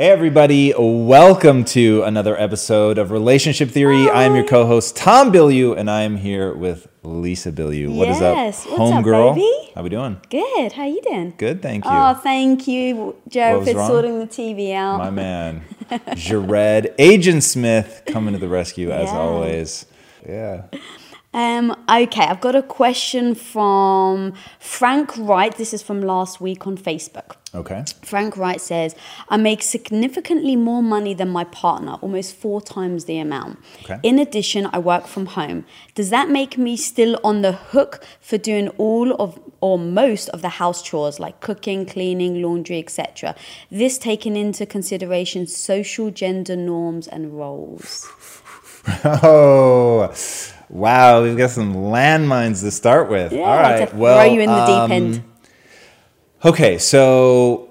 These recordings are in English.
Hey, everybody, welcome to another episode of Relationship Theory. I am your co host, Tom Bilyeu, and I am here with Lisa Bilyeu. What is Yes. up, homegirl? How we doing? Good. How you doing? Good, thank you. Oh, thank you, Joe, for sorting the TV out. My man, Jared, Agent Smith, coming to the rescue as Yeah. always. Yeah. Um, okay, I've got a question from Frank Wright. This is from last week on Facebook. Okay. Frank Wright says, I make significantly more money than my partner, almost four times the amount. Okay. In addition, I work from home. Does that make me still on the hook for doing all of or most of the house chores like cooking, cleaning, laundry, etc.? This taking into consideration social gender norms and roles. Oh, wow. We've got some landmines to start with. Yeah, All right. well, throw you in the um, deep end. Okay, so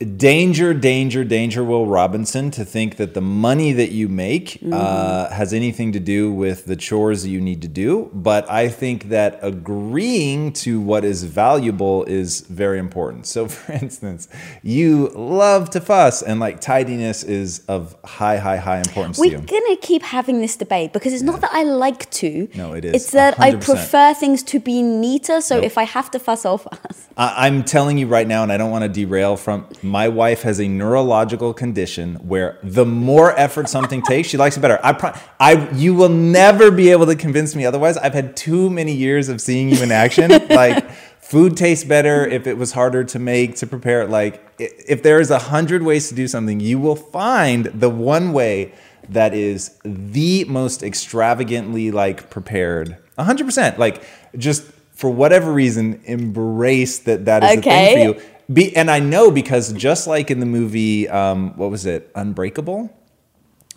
danger, danger, danger, Will Robinson, to think that the money that you make uh, has anything to do with the chores that you need to do. But I think that agreeing to what is valuable is very important. So, for instance, you love to fuss, and like tidiness is of high, high, high importance We're to you. gonna keep having this debate because it's not that I like to. No, it is, It's that I 100%. prefer things to be neater. So Nope. if I have to fuss, I'll fuss. I- I'm telling you right now, and I don't want to derail from my wife has a neurological condition where the more effort something takes, she likes it better. I, pro- I, you will never be able to convince me otherwise. I've had too many years of seeing you in action. like food tastes better if it was harder to make, to prepare. Like if there is a hundred ways to do something, you will find the one way that is the most extravagantly like prepared. A hundred percent. Like just for whatever reason, embrace that that is the thing Okay. for you. Be, and I know because just like in the movie, um, what was it, Unbreakable,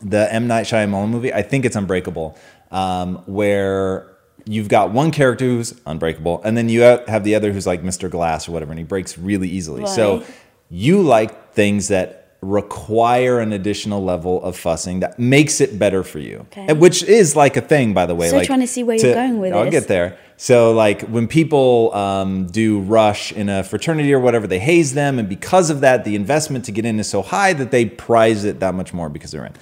the M Night Shyamalan movie, I think it's Unbreakable, um, where you've got one character who's unbreakable, and then you have the other who's like Mr. Glass or whatever, and he breaks really easily. So you like things that require an additional level of fussing that makes it better for you, Okay. Which is like a thing, by the way. So like trying to see where you're going with it. I'll this. get there. So like when people um, do rush in a fraternity or whatever, they haze them, and because of that, the investment to get in is so high that they prize it that much more because they're in.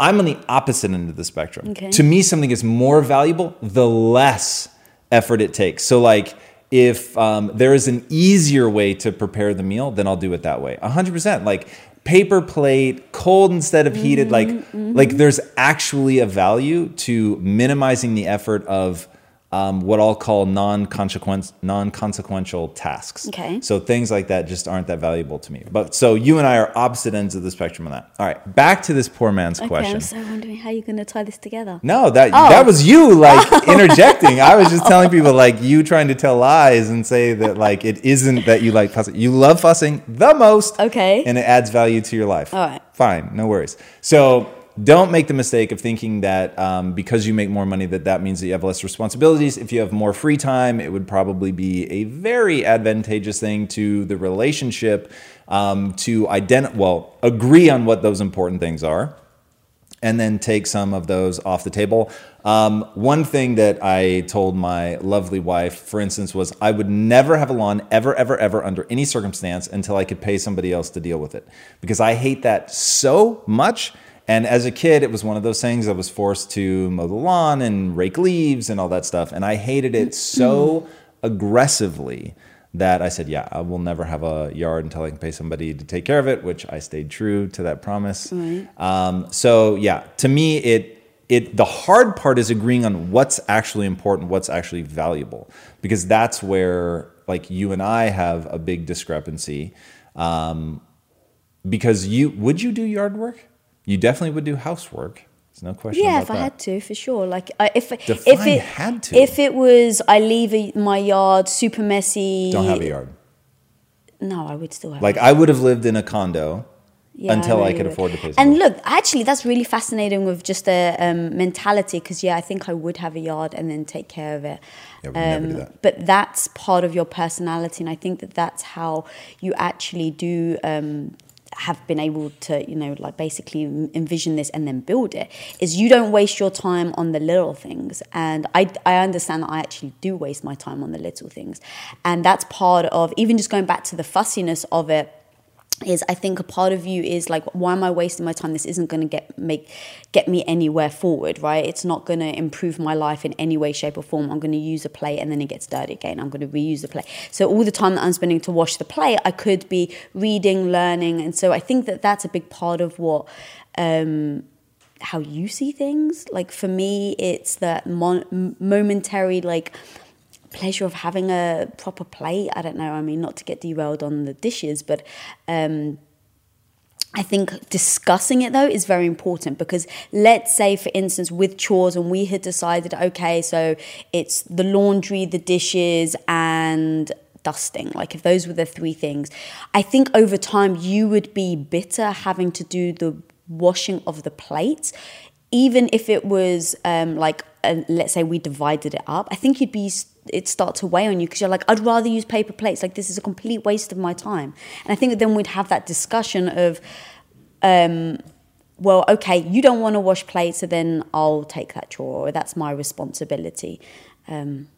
I'm on the opposite end of the spectrum. Okay. To me, something is more valuable the less effort it takes. So like if um, there is an easier way to prepare the meal, then I'll do it that way. 100%. Like paper plate, cold instead of heated. Like mm-hmm, like mm-hmm. there's actually a value to minimizing the effort of um, what I'll call non-consequence, non-consequential tasks. Okay. So things like that just aren't that valuable to me. But so you and I are opposite ends of the spectrum on that. All right, back to this poor man's Okay, question. I'm so wondering how you're going to tie this together. No, that Oh. that was you like interjecting. I was just telling people like you trying to tell lies and say that like it isn't that you like fussing. You love fussing the most. Okay. And it adds value to your life. All right. Fine, no worries. So don't make the mistake of thinking that um, because you make more money that that means that you have less responsibilities. If you have more free time, it would probably be a very advantageous thing to the relationship um, to ident- well agree on what those important things are and then take some of those off the table. Um, one thing that I told my lovely wife, for instance, was I would never have a lawn ever, ever, ever under any circumstance until I could pay somebody else to deal with it because I hate that so much. And as a kid, it was one of those things I was forced to mow the lawn and rake leaves and all that stuff. And I hated it so aggressively that I said, yeah, I will never have a yard until I can pay somebody to take care of it, which I stayed true to that promise. Um, so yeah, to me, it it the hard part is agreeing on what's actually important, what's actually valuable, because that's where like you and I have a big discrepancy. Um, because you would you do yard work? You definitely would do housework. There's no question Yeah, if I that. had to, for sure. Like, I, if if it had to. if it was, I leave a, my yard super messy. Don't have a yard. No, I would still have. Like I would have lived in a condo Yeah, until I really could would. afford to pay. And look, actually, that's really fascinating with just a um, mentality because yeah, I think I would have a yard and then take care of it. Yeah, we never do that. But that's part of your personality, and I think that that's how you actually do. Um, have been able to, you know, like basically envision this and then build it. Is you don't waste your time on the little things, and I I understand that I actually do waste my time on the little things, and that's part of even just going back to the fussiness of it is I think a part of you is like, why am I wasting my time? This isn't going to get make get me anywhere forward, right? It's not going to improve my life in any way, shape, or form. I'm going to use a plate and then it gets dirty again. I'm going to reuse the plate. So all the time that I'm spending to wash the plate, I could be reading, learning, and so I think that that's a big part of what. Um, how you see things like for me it's that mon- momentary like pleasure of having a proper plate. I don't know. I mean, not to get derailed on the dishes, but um, I think discussing it though is very important because let's say, for instance, with chores, and we had decided, okay, so it's the laundry, the dishes, and dusting. Like if those were the three things, I think over time you would be bitter having to do the washing of the plates, even if it was um, like let's say we divided it up. I think you'd be it start to weigh on you because you're like, I'd rather use paper plates. Like this is a complete waste of my time. And I think then we'd have that discussion of, um, well, okay, you don't want to wash plates, so then I'll take that chore, or that's my responsibility. Um,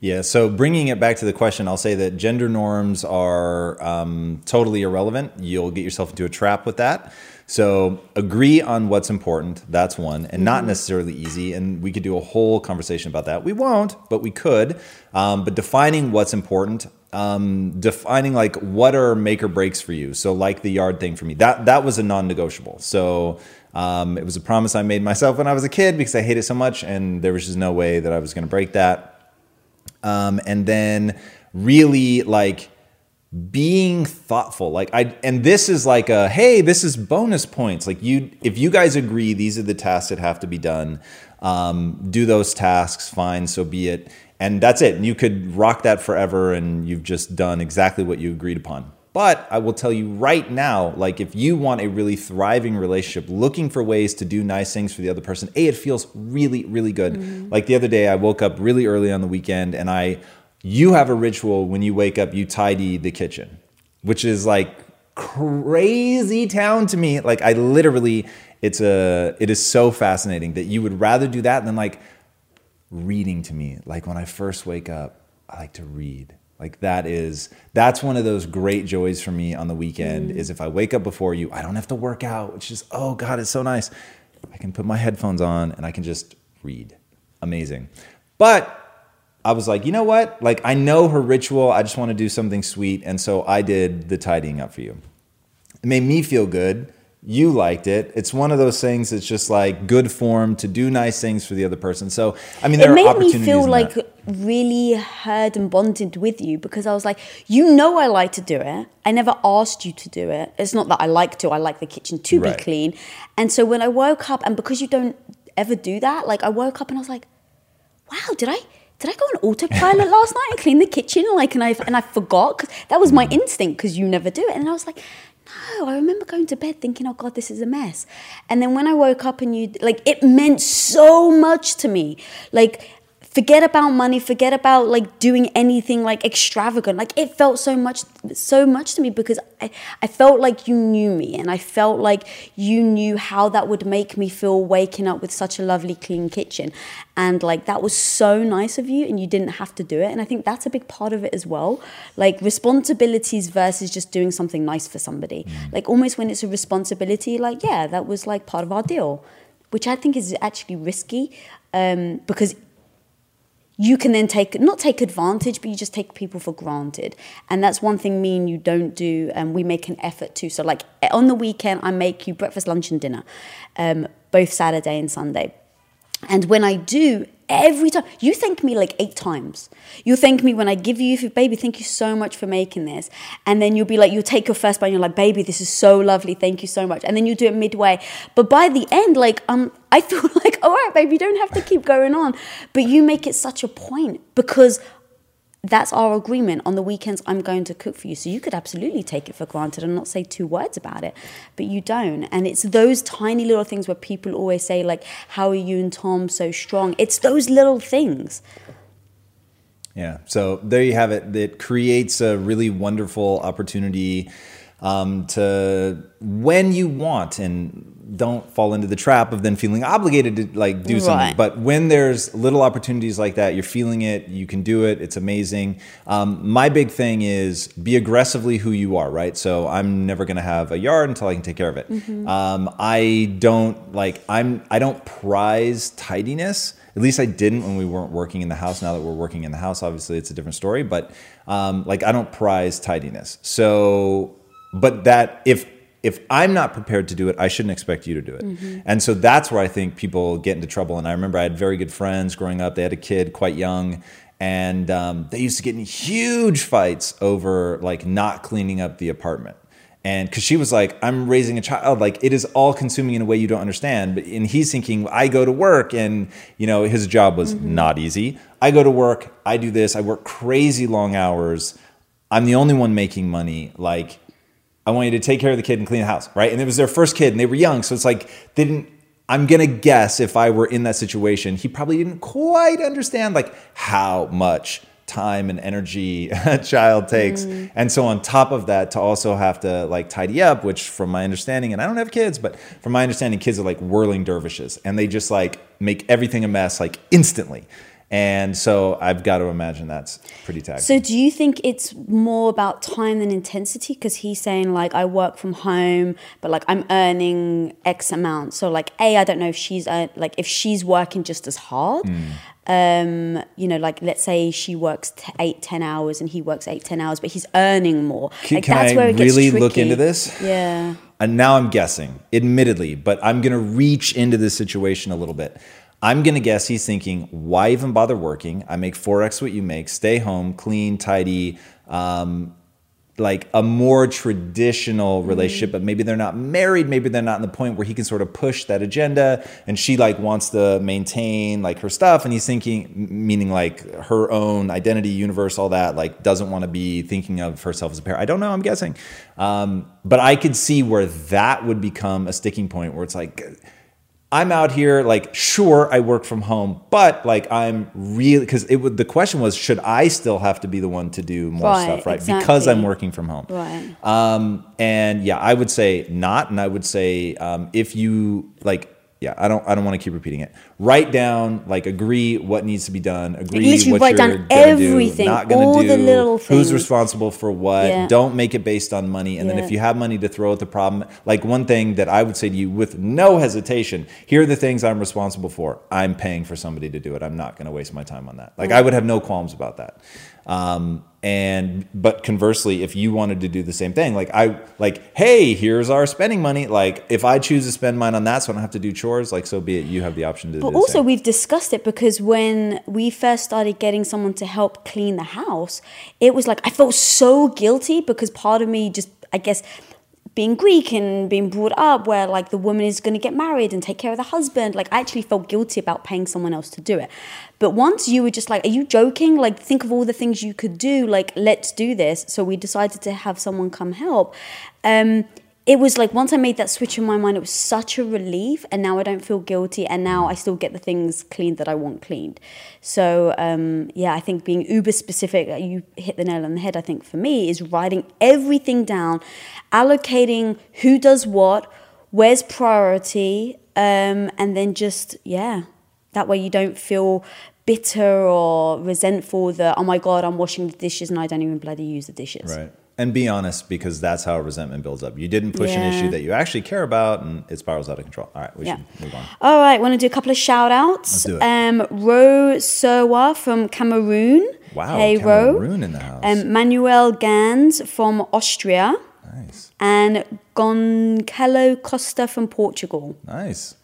Yeah, so bringing it back to the question, I'll say that gender norms are um, totally irrelevant. You'll get yourself into a trap with that. So agree on what's important. That's one, and not necessarily easy. And we could do a whole conversation about that. We won't, but we could. Um, but defining what's important, um, defining like what are make or breaks for you. So like the yard thing for me, that that was a non-negotiable. So um, it was a promise I made myself when I was a kid because I hate it so much, and there was just no way that I was going to break that. Um, and then really like being thoughtful. Like i and this is like a hey this is bonus points. Like you if you guys agree these are the tasks that have to be done um, do those tasks fine so be it. And that's it. And you could rock that forever and you've just done exactly what you agreed upon. But i will tell you right now like if you want a really thriving relationship looking for ways to do nice things for the other person a it feels really really good. Like the other day i woke up really early on the weekend and i you have a ritual when you wake up you tidy the kitchen which is like crazy town to me. Like i literally it's a it is so fascinating that you would rather do that than like reading to me. Like when i first wake up i like to read. Like that is that's one of those great joys for me on the weekend mm. is if i wake up before you i don't have to work out which is oh god it's so nice. I can put my headphones on and i can just read. Amazing. But I was like, you know what? Like, I know her ritual. I just want to do something sweet. And so I did the tidying up for you. It made me feel good. You liked it. It's one of those things that's just like good form to do nice things for the other person. So, I mean, there it are made me feel like that. really heard and bonded with you because I was like, you know, I like to do it. I never asked you to do it. It's not that I like to. I like the kitchen to Right. be clean. And so when I woke up, and because you don't ever do that, like I woke up and I was like, wow, did I? Did I go on autopilot last night and clean the kitchen? Like, and I and I forgot 'cause that was my hmm. instinct because you never do it. And I was like, no, I remember going to bed thinking, oh God, this is a mess. And then when I woke up and you, like, it meant so much to me. Like, forget about money, forget about like doing anything like extravagant. Like, it felt so much, so much to me because I, I felt like you knew me and I felt like you knew how that would make me feel waking up with such a lovely, clean kitchen. And like, that was so nice of you and you didn't have to do it. And I think that's a big part of it as well. Like, responsibilities versus just doing something nice for somebody. Like, almost when it's a responsibility, like, yeah, that was like part of our deal, which I think is actually risky um, because you can then take not take advantage but you just take people for granted. And that's one thing me and you don't do and we make an effort to. So like on the weekend i make you breakfast lunch and dinner um, both saturday and sunday. And when i do every time. You thank me like eight times. You thank me when i give you food baby thank you so much for making this. And then you'll be like you'll take your first bite and you're like baby this is so lovely. Thank you so much. And then you do it midway. But by the end like um i feel like all right baby you don't have to keep going on. But you make it such a point because that's our agreement. On the weekends, I'm going to cook for you. So you could absolutely take it for granted and not say two words about it, but you don't. And it's those tiny little things where people always say, like, how are you and Tom so strong? It's those little things. Yeah. So there you have it. It creates a really wonderful opportunity um, to when you want and don't fall into the trap of then feeling obligated to like do something. But when there's little opportunities like that, you're feeling it, you can do it. It's amazing. Um, my big thing is be aggressively who you are, right? So I'm never going to have a yard until I can take care of it. Um, I don't like I'm I don't prize tidiness. At least I didn't when we weren't working in the house. Now that we're working in the house, obviously it's a different story. But um, like I don't prize tidiness. So, but that if if I'm not prepared to do it, I shouldn't expect you to do it. And so that's where I think people get into trouble. And I remember I had very good friends growing up. They had a kid quite young, and um, they used to get in huge fights over like not cleaning up the apartment. And because she was like, I'm raising a child, like it is all consuming in a way you don't understand. But and he's thinking, I go to work, and you know his job was not easy. I go to work, I do this, I work crazy long hours. I'm the only one making money. Like I want you to take care of the kid and clean the house, right? And it was their first kid and they were young. So it's like, they didn't, I'm going to guess if I were in that situation, he probably didn't quite understand like how much time and energy a child takes. Mm. And so on top of that, to also have to like tidy up, which from my understanding, and I don't have kids, but from my understanding, kids are like whirling dervishes and they just like make everything a mess like instantly. And so I've got to imagine that's pretty taxing. So do you think it's more about time than intensity? Because he's saying like I work from home, but like I'm earning X amount. So like a, I don't know if she's earn, like if she's working just as hard. Hmm. Um, you know, like let's say she works t- eight, ten hours, and he works eight, ten hours, but he's earning more. Can, like can I where it gets really look into this? Yeah. And now I'm guessing, admittedly, but I'm going to reach into this situation a little bit. I'm going to guess he's thinking, why even bother working? I make 4x what you make, stay home, clean, tidy, um, like a more traditional relationship, but maybe they're not married. Maybe they're not in the point where he can sort of push that agenda and she like wants to maintain like her stuff. And he's thinking, meaning like her own identity, universe, all that, like doesn't want to be thinking of herself as a pair. I don't know. I'm guessing. Um, but I could see where that would become a sticking point where it's like, I'm out here like sure I work from home, but like I'm really because it would the question was should I still have to be the one to do more Right, stuff right because. I'm working from home. Right. Um, and yeah, I would say not, and I would say um, if you like. Yeah, I don't. I don't want to keep repeating it. Write down, like, agree what needs to be done. Agree literally what write you're down gonna everything, do, not gonna all do, the little who's responsible for what. Yeah. Don't make it based on money. And then if you have money to throw at the problem, like one thing that I would say to you with no hesitation, here are the things I'm responsible for. I'm paying for somebody to do it. I'm not going to waste my time on that. Like I would have no qualms about that. Um, and but conversely, if you wanted to do the same thing, like I like, hey, here's our spending money. Like if I choose to spend mine on that, so I don't have to do chores, like so be it. You have the option to. But also, we've discussed it because when we first started getting someone to help clean the house, it was like I felt so guilty because part of me just, I guess, being Greek and being brought up where like the woman is going to get married and take care of the husband, like I actually felt guilty about paying someone else to do it. But once you were just like, are you joking? Like, think of all the things you could do. Like, let's do this. So we decided to have someone come help. Um, it was like once I made that switch in my mind, it was such a relief, and now I don't feel guilty, and now I still get the things cleaned that I want cleaned. So um, yeah, I think being uber specific, you hit the nail on the head. I think for me is writing everything down, allocating who does what, where's priority, um, and then just yeah, that way you don't feel bitter or resentful that oh my god I'm washing the dishes and I don't even bloody use the dishes. Right. And be honest, because that's how resentment builds up. You didn't push an issue that you actually care about, and it spirals out of control. All right, we Yeah. should move on. All right, want to do a couple of shout outs. Let's do it. Um, Ro Serwa from Cameroon. Wow, Hey, Ro. Cameroon in the house. Um, Manuel Gans from Austria. nice, And Goncalo Costa from Portugal. nice.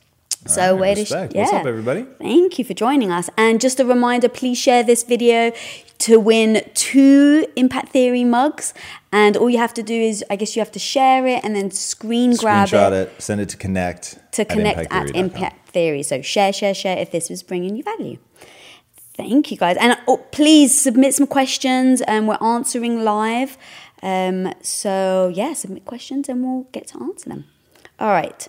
So right, to respect. yeah. What's up, everybody? Thank you for joining us. And just a reminder, please share this video to win two Impact Theory mugs. And all you have to do is, I guess you have to share it and then screen grab Screenshot it, it. send it to Connect to at connect at impacttheory.com. Impact Theory. So share, share, share if this was bringing you value. Thank you guys. And oh, please submit some questions and we're answering live. Um, so, yeah, submit questions and we'll get to answer them. All right.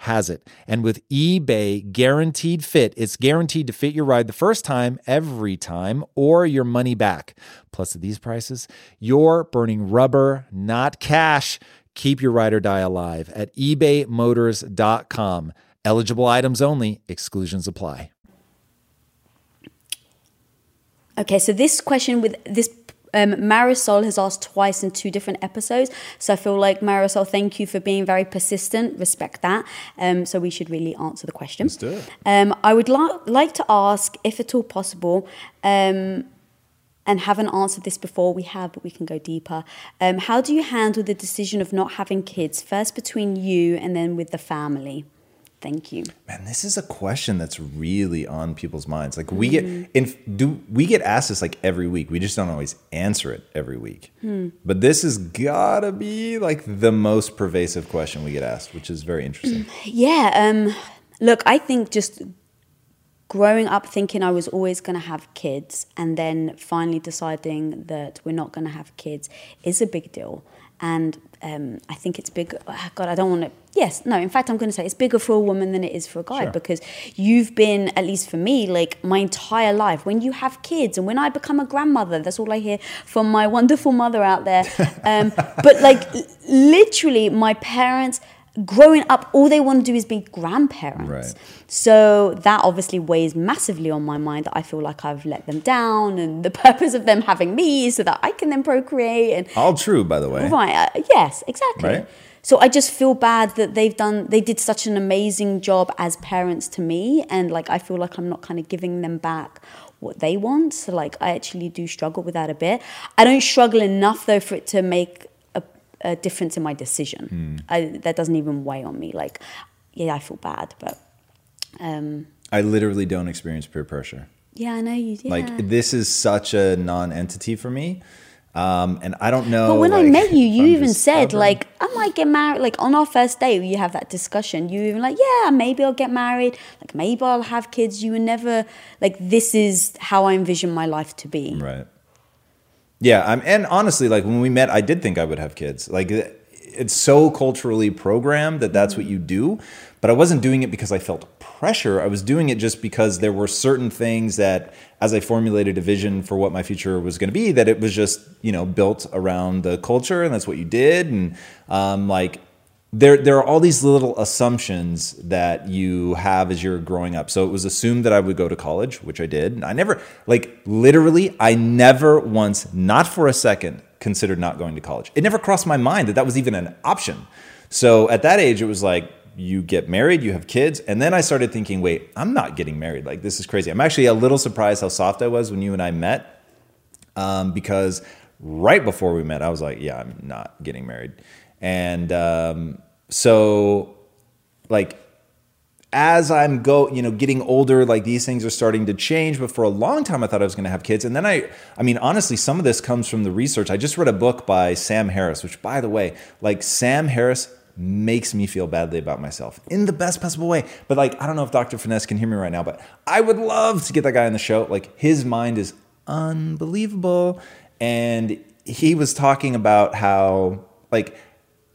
has it. And with eBay guaranteed fit, it's guaranteed to fit your ride the first time, every time, or your money back. Plus, at these prices, you're burning rubber, not cash. Keep your ride or die alive at ebaymotors.com. Eligible items only, exclusions apply. okay, so this question with this um, Marisol has asked twice in two different episodes. So I feel like Marisol, thank you for being very persistent. Respect that. Um, so we should really answer the question. Let's do it. Um, I would li- like to ask, if at all possible, um, and haven't answered this before, we have, but we can go deeper. Um, how do you handle the decision of not having kids, first between you and then with the family? Thank you. Man, this is a question that's really on people's minds. Like we get in do we get asked this like every week. We just don't always answer it every week. But this has gotta be like the most pervasive question we get asked, which is very interesting. Yeah. Um, look, I think just growing up thinking I was always going to have kids and then finally deciding that we're not going to have kids is a big deal. And um, I think it's big. ah, God, I don't want to. Yes, no. In fact, I'm going to say it's bigger for a woman than it is for a guy Sure. because you've been, at least for me, like my entire life. When you have kids and when I become a grandmother, that's all I hear from my wonderful mother out there. Um, but like literally, my parents. Growing up, all they want to do is be grandparents. Right. So that obviously weighs massively on my mind that I feel like I've let them down, and the purpose of them having me is so that I can then procreate. And All true, by the way. right, uh, yes, exactly. Right. So I just feel bad that they've done, they did such an amazing job as parents to me, and like I feel like I'm not kind of giving them back what they want. So like I actually do struggle with that a bit. I don't struggle enough though for it to make a, difference in my decision. I, that doesn't even weigh on me. Like, yeah, I feel bad, but. Um, I literally don't experience peer pressure. yeah, I know you. Yeah. Like this is such a non-entity for me. Um, and I don't know. But when I met you, you I'm even said stubborn. like I might get married. Like on our first date, you have that discussion. You even like, yeah, maybe I'll get married. Like maybe I'll have kids. You were never like, this is how I envision my life to be. Right. Yeah, I'm, and honestly, like when we met, I did think I would have kids. Like it's so culturally programmed that that's what you do. but I wasn't doing it because I felt pressure. I was doing it just because there were certain things that, as I formulated a vision for what my future was going to be, that it was just you know built around the culture, and that's what you did, and um, like there there are all these little assumptions that you have as you're growing up. So it was assumed that I would go to college, which I did. I never like literally I never once not for a second considered not going to college. It never crossed my mind that that was even an option. So at that age it was like you get married, you have kids, and then I started thinking, wait, I'm not getting married. Like this is crazy. I'm actually a little surprised how soft I was when you and I met, um, because right before we met, I was like, yeah, I'm not getting married. And um, so, like, as I'm go, you know, getting older, like these things are starting to change. But for a long time, I thought I was going to have kids, and then I, I mean, honestly, some of this comes from the research. I just read a book by Sam Harris, which, by the way, like Sam Harris makes me feel badly about myself in the best possible way. But like, I don't know if Dr. Finesse can hear me right now, but I would love to get that guy on the show. Like, his mind is unbelievable, and he was talking about how like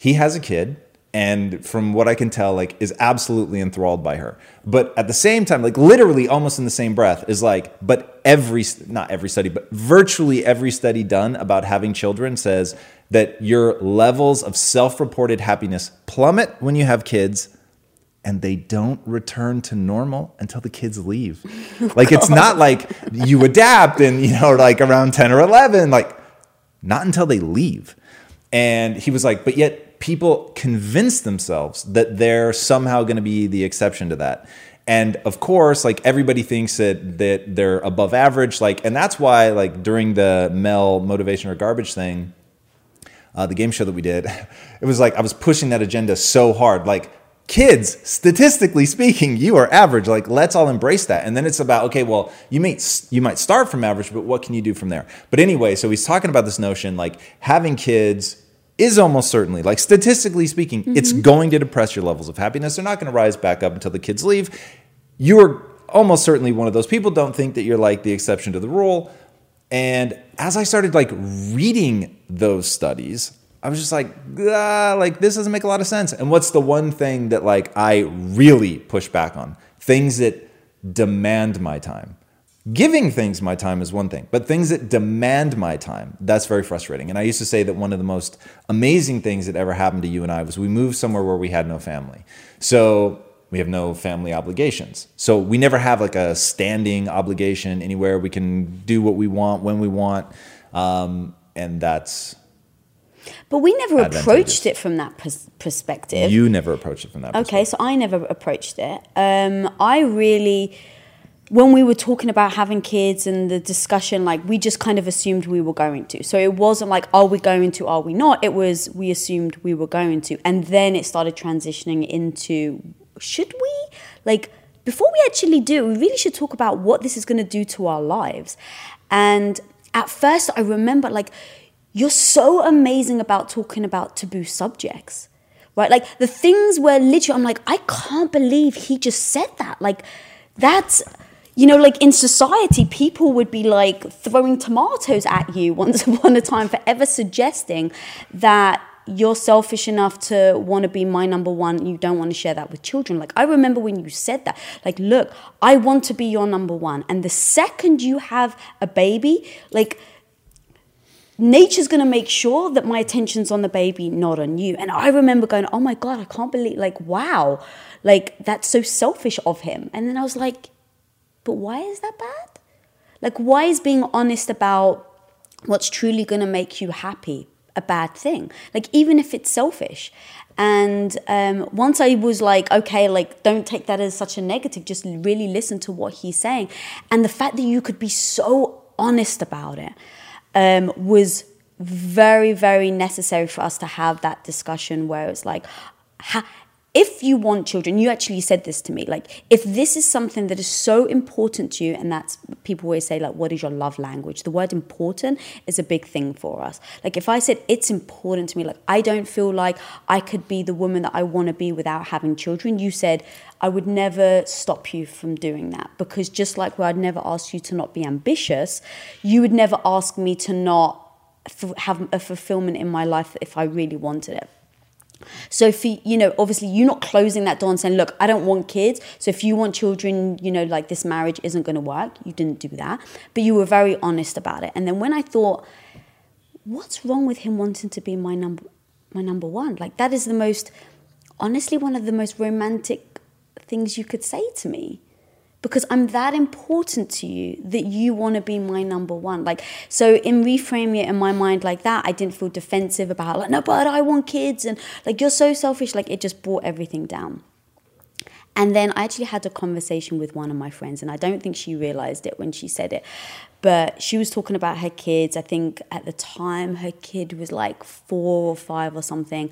he has a kid and from what I can tell, like is absolutely enthralled by her. But at the same time, like literally almost in the same breath, is like, but every not every study, but virtually every study done about having children says that your levels of self-reported happiness plummet when you have kids and they don't return to normal until the kids leave. like it's not like you adapt and you know like around 10 or 11 like not until they leave. And he was like, but yet people convince themselves that they're somehow going to be the exception to that. And of course, like everybody thinks that that they're above average, like, and that's why, like, during the Mel motivation or garbage thing, uh, the game show that we did, it was like I was pushing that agenda so hard, like kids statistically speaking you are average. Like let's all embrace that. And then it's about okay well you might you might start from average but what can you do from there? But anyway so he's talking about this notion like having kids is almost certainly, like statistically speaking, mm-hmm. it's going to depress your levels of happiness. They're not going to rise back up until the kids leave. You're almost certainly one of those people. Don't think that you're like the exception to the rule. And as I started like reading those studies, I was just like, ah, like this doesn't make a lot of sense. And what's the one thing that like I really push back on? Things that demand my time. Giving things my time is one thing, but things that demand my time, that's very frustrating. And I used to say that one of the most amazing things that ever happened to you and I was we moved somewhere where we had no family. So we have no family obligations. So we never have like a standing obligation anywhere. We can do what we want when we want. Um, and that's. But we never approached it from that pers- perspective. You never approached it from that Okay, so I never approached it. Um, I really when we were talking about having kids and the discussion, like we just kind of assumed we were going to. So it wasn't like, are we going to, are we not? It was, we assumed we were going to. And then it started transitioning into, should we? Like, before we actually do, we really should talk about what this is going to do to our lives. And at first, I remember, like, you're so amazing about talking about taboo subjects, right? Like, the things where literally, I'm like, I can't believe he just said that. Like, that's you know, like in society, people would be like throwing tomatoes at you once upon a time for ever suggesting that you're selfish enough to want to be my number one. You don't want to share that with children. Like, I remember when you said that, like, look, I want to be your number one. And the second you have a baby, like, nature's going to make sure that my attention's on the baby, not on you. And I remember going, oh my God, I can't believe, like, wow, like, that's so selfish of him. And then I was like, but why is that bad? Like, why is being honest about what's truly going to make you happy a bad thing? Like, even if it's selfish. And um, once I was like, okay, like, don't take that as such a negative, just really listen to what he's saying. And the fact that you could be so honest about it um, was very, very necessary for us to have that discussion where it's like, if you want children, you actually said this to me, like if this is something that is so important to you, and that's people always say, like, what is your love language? The word important is a big thing for us. Like if I said it's important to me, like I don't feel like I could be the woman that I want to be without having children, you said I would never stop you from doing that because just like where I'd never ask you to not be ambitious, you would never ask me to not have a fulfillment in my life if I really wanted it. So if you, know, obviously you're not closing that door and saying, look, I don't want kids. So if you want children, you know, like this marriage isn't going to work. You didn't do that, but you were very honest about it. And then when I thought, what's wrong with him wanting to be my number, my number one? Like that is the most, honestly, one of the most romantic things you could say to me because I'm that important to you that you want to be my number one. Like, so in reframing it in my mind like that, I didn't feel defensive about like, no, but I want kids and like you're so selfish. Like it just brought everything down. And then I actually had a conversation with one of my friends, and I don't think she realized it when she said it, but she was talking about her kids. I think at the time her kid was like four or five or something.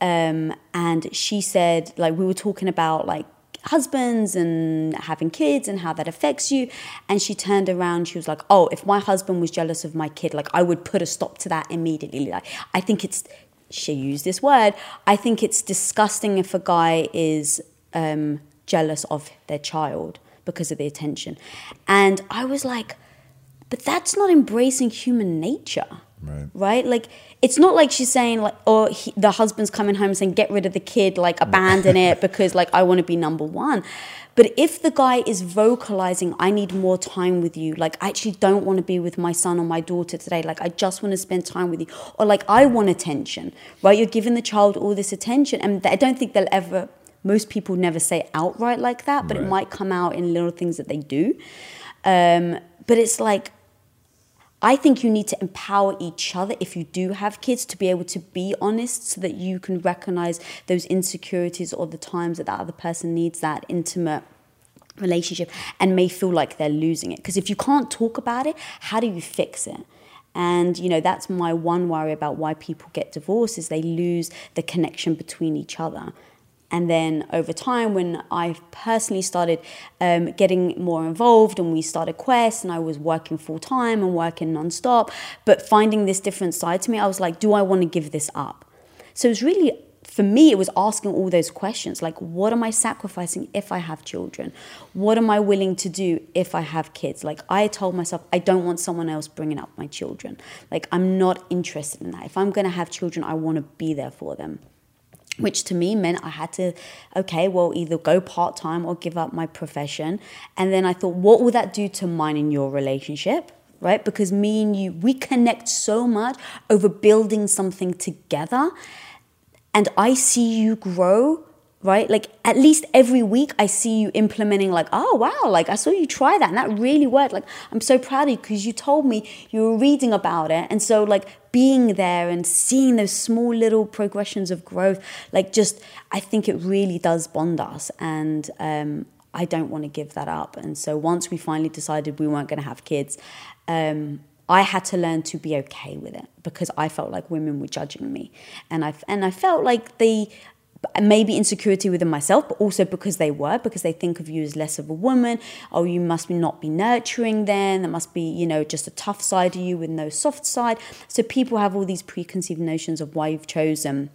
Um, and she said, like, we were talking about like husbands and having kids and how that affects you. And she turned around, she was like, Oh, if my husband was jealous of my kid, like I would put a stop to that immediately. Like I think it's she used this word, I think it's disgusting if a guy is um, jealous of their child because of the attention. And I was like, but that's not embracing human nature. Right. Right? Like it's not like she's saying like or he, the husband's coming home saying get rid of the kid, like abandon it because like I want to be number 1. But if the guy is vocalizing, I need more time with you, like I actually don't want to be with my son or my daughter today, like I just want to spend time with you, or like I want attention, right? You're giving the child all this attention, and I don't think they'll ever, most people never say outright like that, but Right. it might come out in little things that they do. Um, but it's like, I think you need to empower each other if you do have kids to be able to be honest so that you can recognize those insecurities or the times that that other person needs that intimate relationship and may feel like they're losing it. Because if you can't talk about it, how do you fix it? And you know that's my one worry about why people get divorced is they lose the connection between each other. And then over time, when I personally started um, getting more involved and we started Quest and I was working full time and working nonstop, but finding this different side to me, I was like, do I want to give this up? So it was really, for me, it was asking all those questions like, what am I sacrificing if I have children? What am I willing to do if I have kids? Like, I told myself, I don't want someone else bringing up my children. Like, I'm not interested in that. If I'm going to have children, I want to be there for them which to me meant I had to, okay, well, either go part time or give up my profession. And then I thought, what will that do to mine and your relationship? Right? Because me and you, we connect so much over building something together. And I see you grow, right? Like at least every week, I see you implementing, like, oh, wow, like I saw you try that and that really worked. Like, I'm so proud of you because you told me you were reading about it. And so, like, being there and seeing those small little progressions of growth, like, just, I think it really does bond us. And, um, I don't want to give that up. And so once we finally decided we weren't going to have kids, um, I had to learn to be okay with it because I felt like women were judging me, and I and I felt like they maybe insecurity within myself, but also because they were because they think of you as less of a woman. Oh, you must not be nurturing. Then there must be you know just a tough side of you with no soft side. So people have all these preconceived notions of why you've chosen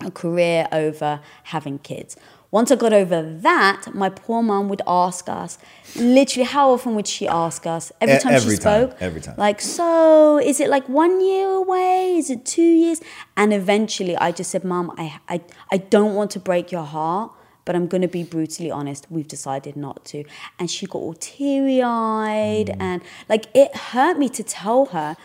a career over having kids. Once I got over that, my poor mum would ask us, literally, how often would she ask us? Every time every she time, spoke. every time. Like, so is it like one year away? Is it two years? And eventually I just said, Mum, I, I, I don't want to break your heart, but I'm going to be brutally honest. We've decided not to. And she got all teary eyed. Mm. And like, it hurt me to tell her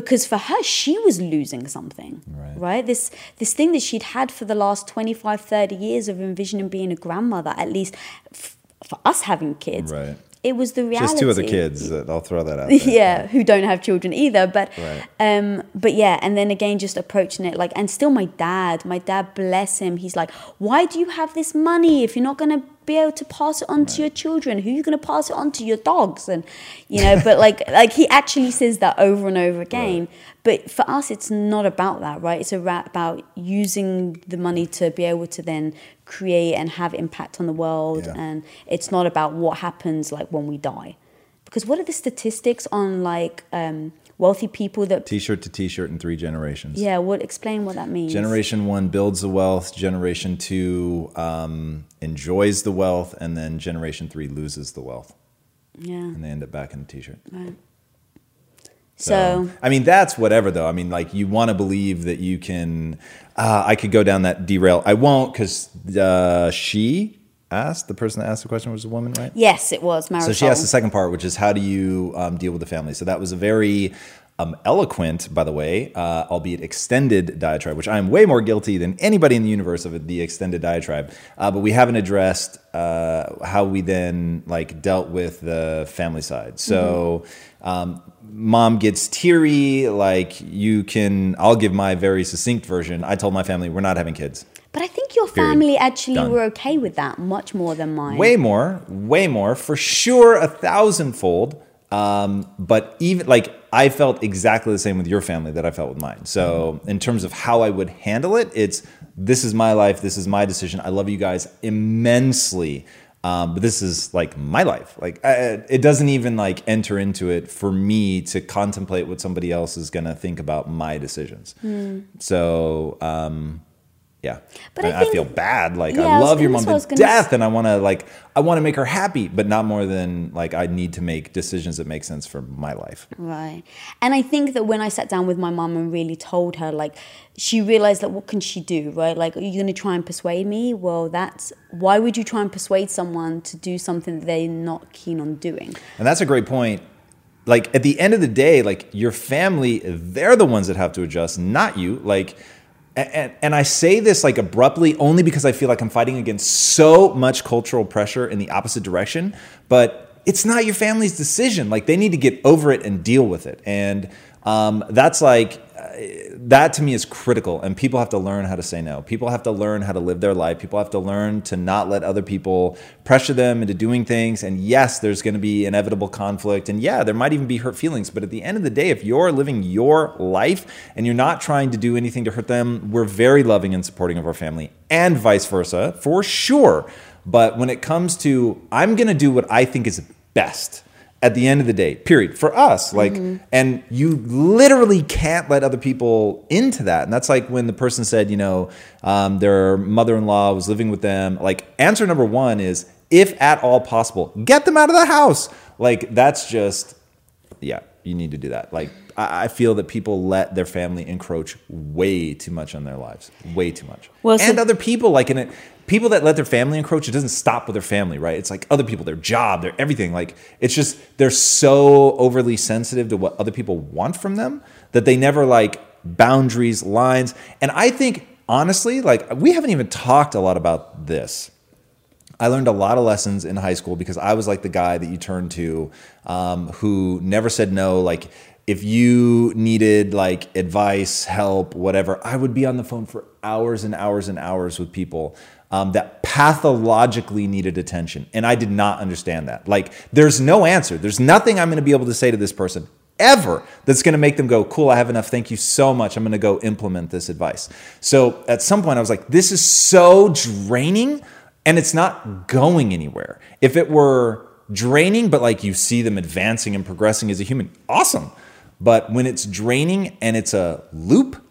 because for her she was losing something Right. right this this thing that she'd had for the last 25 30 years of envisioning being a grandmother at least f- for us having kids Right. it was the reality has two other kids. I'll throw that out. There. yeah who don't have children either but Right. um but yeah and then again just approaching it like and still my dad my dad bless him he's like why do you have this money if you're not going to be able to pass it on to your children. Who are you going to pass it on to? Your dogs and you know but like like he actually says that over and over again. But for us it's not about that right? It's a- about using the money to be able to then create and have impact on the world Yeah. and it's not about what happens like when we die because what are the statistics on like um, wealthy people that T-shirt to T-shirt in three generations. yeah what explain what that means Generation one builds the wealth. Generation two um, enjoys the wealth, and then generation three loses the wealth, yeah and they end up back in the T-shirt. right So, I mean, that's whatever though. I mean, like you want to believe that you can. Uh, I could go down that derail. I won't because uh, she asked the person that asked the question was a woman, right? yes, it was Marisol. So she asked the second part, which is how do you um, deal with the family? So that was a very um, eloquent, by the way, uh, albeit extended diatribe, which I am way more guilty than anybody in the universe of the extended diatribe. Uh, but we haven't addressed uh, how we then like dealt with the family side. So. Um, mom gets teary like you can i'll give my very succinct version i told my family we're not having kids But I think your Period. family actually Done. were okay with that much more than mine. Way more, way more, for sure, a thousandfold. Um, but even like I felt exactly the same with your family that I felt with mine. So in terms of how I would handle it, it's this is my life, this is my decision. I love you guys immensely, um, but this is like my life. Like I, it doesn't even like enter into it for me to contemplate what somebody else is gonna think about my decisions. So. Um, yeah, But I, I I feel bad. Like Yeah, I I love your gonna- mom that's what I was to death, and I want to like I want to make her happy, but not more than like I need to make decisions that make sense for my life. Right. And I think that when I sat down with my mom and really told her, like, she realized that what can she do, right? Like, are you going to try and persuade me? Well, that's why would you try and persuade someone to do something that they're not keen on doing? And that's a great point. Like at the end of the day, like your family, they're the ones that have to adjust, not you. Like, and, and I say this like abruptly only because I feel like I'm fighting against so much cultural pressure in the opposite direction. But it's not your family's decision. Like they need to get over it and deal with it. And um, that's like that to me is critical. And people have to learn how to say no. People have to learn how to live their life. People have to learn to not let other people pressure them into doing things. And yes, there's going to be inevitable conflict. And yeah, there might even be hurt feelings. But at the end of the day, if you're living your life and you're not trying to do anything to hurt them, we're very loving and supporting of our family and vice versa, for sure. But when it comes to, I'm going to do what I think is best at the end of the day period for us like and you literally can't let other people into that. And that's like when the person said you know um, their mother-in-law was living with them like answer number one is if at all possible get them out of the house. Like that's just yeah you need to do that. Like i, feel that people let their family encroach way too much on their lives way too much. Well, so- and other people like in it people that let their family encroach it doesn't stop with their family right? It's like other people their job their everything. Like it's just they're so overly sensitive to what other people want from them that they never like boundaries lines. And i think honestly like we haven't even talked a lot about this. I learned a lot of lessons in high school because I was like the guy that you turned to um, who never said no. Like, if you needed like advice, help, whatever, I would be on the phone for hours and hours and hours with people um, that pathologically needed attention. And I did not understand that. Like, there's no answer. There's nothing I'm going to be able to say to this person ever that's going to make them go, cool, I have enough. Thank you so much. I'm going to go implement this advice. So at some point, I was like, this is so draining and it's not going anywhere. If it were draining, but like you see them advancing and progressing as a human, awesome. But when it's draining and it's a loop.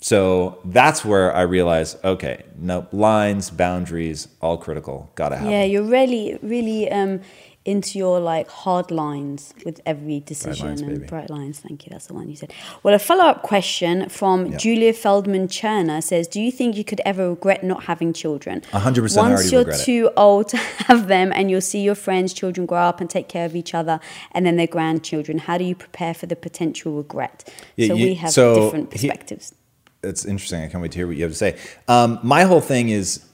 So that's where I realize, okay, no lines, boundaries, all critical. Gotta have. Yeah, them. you're really, really um, into your like hard lines with every decision lines, and baby. bright lines. Thank you. That's the one you said. Well, a follow up question from Yeah. Julia Feldman Cherner says, "Do you think you could ever regret not having children? Hundred percent, I Once already you're regret it. too old to have them, and you'll see your friends' children grow up and take care of each other, and then their grandchildren. How do you prepare for the potential regret? Yeah, so you- we have so different he- it's interesting. I can't wait to hear what you have to say. Um, my whole thing is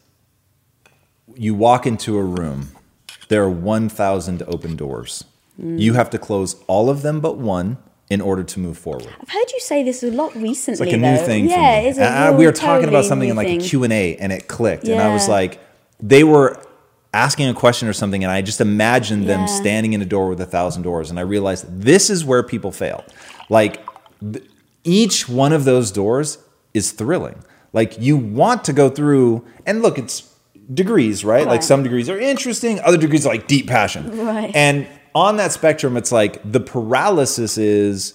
you walk into a room, there are 1,000 open doors. Mm. You have to close all of them but one in order to move forward. I've heard you say this a lot recently. It's like a new thing Yeah, for me. it's a And I- we were talking about something in like thing. a Q&A and it clicked. And I was like, they were asking a question or something and I just imagined them standing in a door with a thousand doors. And I realized this is where people fail. Like th- each one of those doors is thrilling. Like you want to go through and look, it's degrees, right? Like some degrees are interesting, other degrees are like deep passion. Right. And on that spectrum, it's like the paralysis is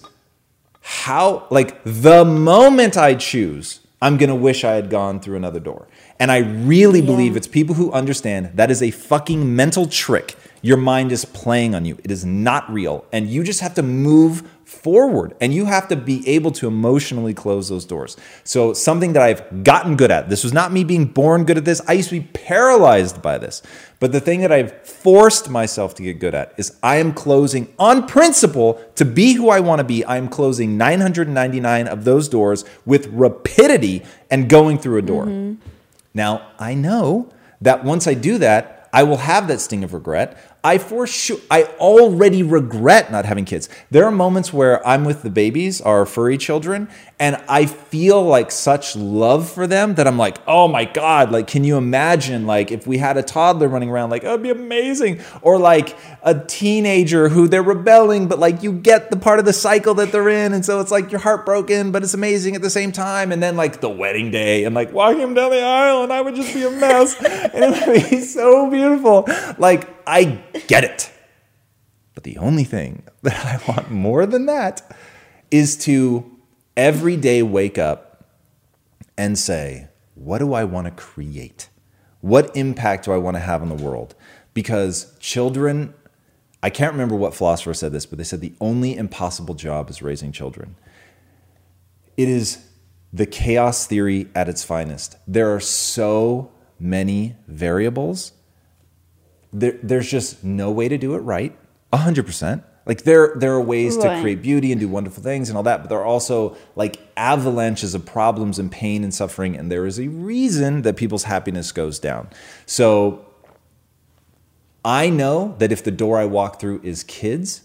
how like the moment I choose, I'm gonna wish I had gone through another door. And I really Yeah. believe it's people who understand that is a fucking mental trick. Your mind is playing on you. It is not real. And you just have to move forward and you have to be able to emotionally close those doors. So, something that I've gotten good at, this was not me being born good at this. I used to be paralyzed by this. But the thing that I've forced myself to get good at is I am closing on principle to be who I want to be. I am closing 999 of those doors with rapidity and going through a door. Mm-hmm. Now, I know that once I do that, I will have that sting of regret. I for sure, I already regret not having kids. There are moments where I'm with the babies, our furry children, and I feel like such love for them that I'm like, oh my God, like, can you imagine, like, if we had a toddler running around, like, that would be amazing. Or like a teenager who they're rebelling, but like, you get the part of the cycle that they're in. And so it's like you're heartbroken, but it's amazing at the same time. And then like the wedding day and like walking down the aisle, and I would just be a mess. and it would be so beautiful. Like, I get it. But the only thing that I want more than that is to every day wake up and say, what do I want to create? What impact do I want to have on the world? Because children, I can't remember what philosopher said this, but they said the only impossible job is raising children. It is the chaos theory at its finest. There are so many variables there, there's just no way to do it right. 100% like there there are ways Right. to create beauty and do wonderful things and all that but there are also like avalanches of problems and pain and suffering and there is a reason that people's happiness goes down. So i know that if the door i walk through is kids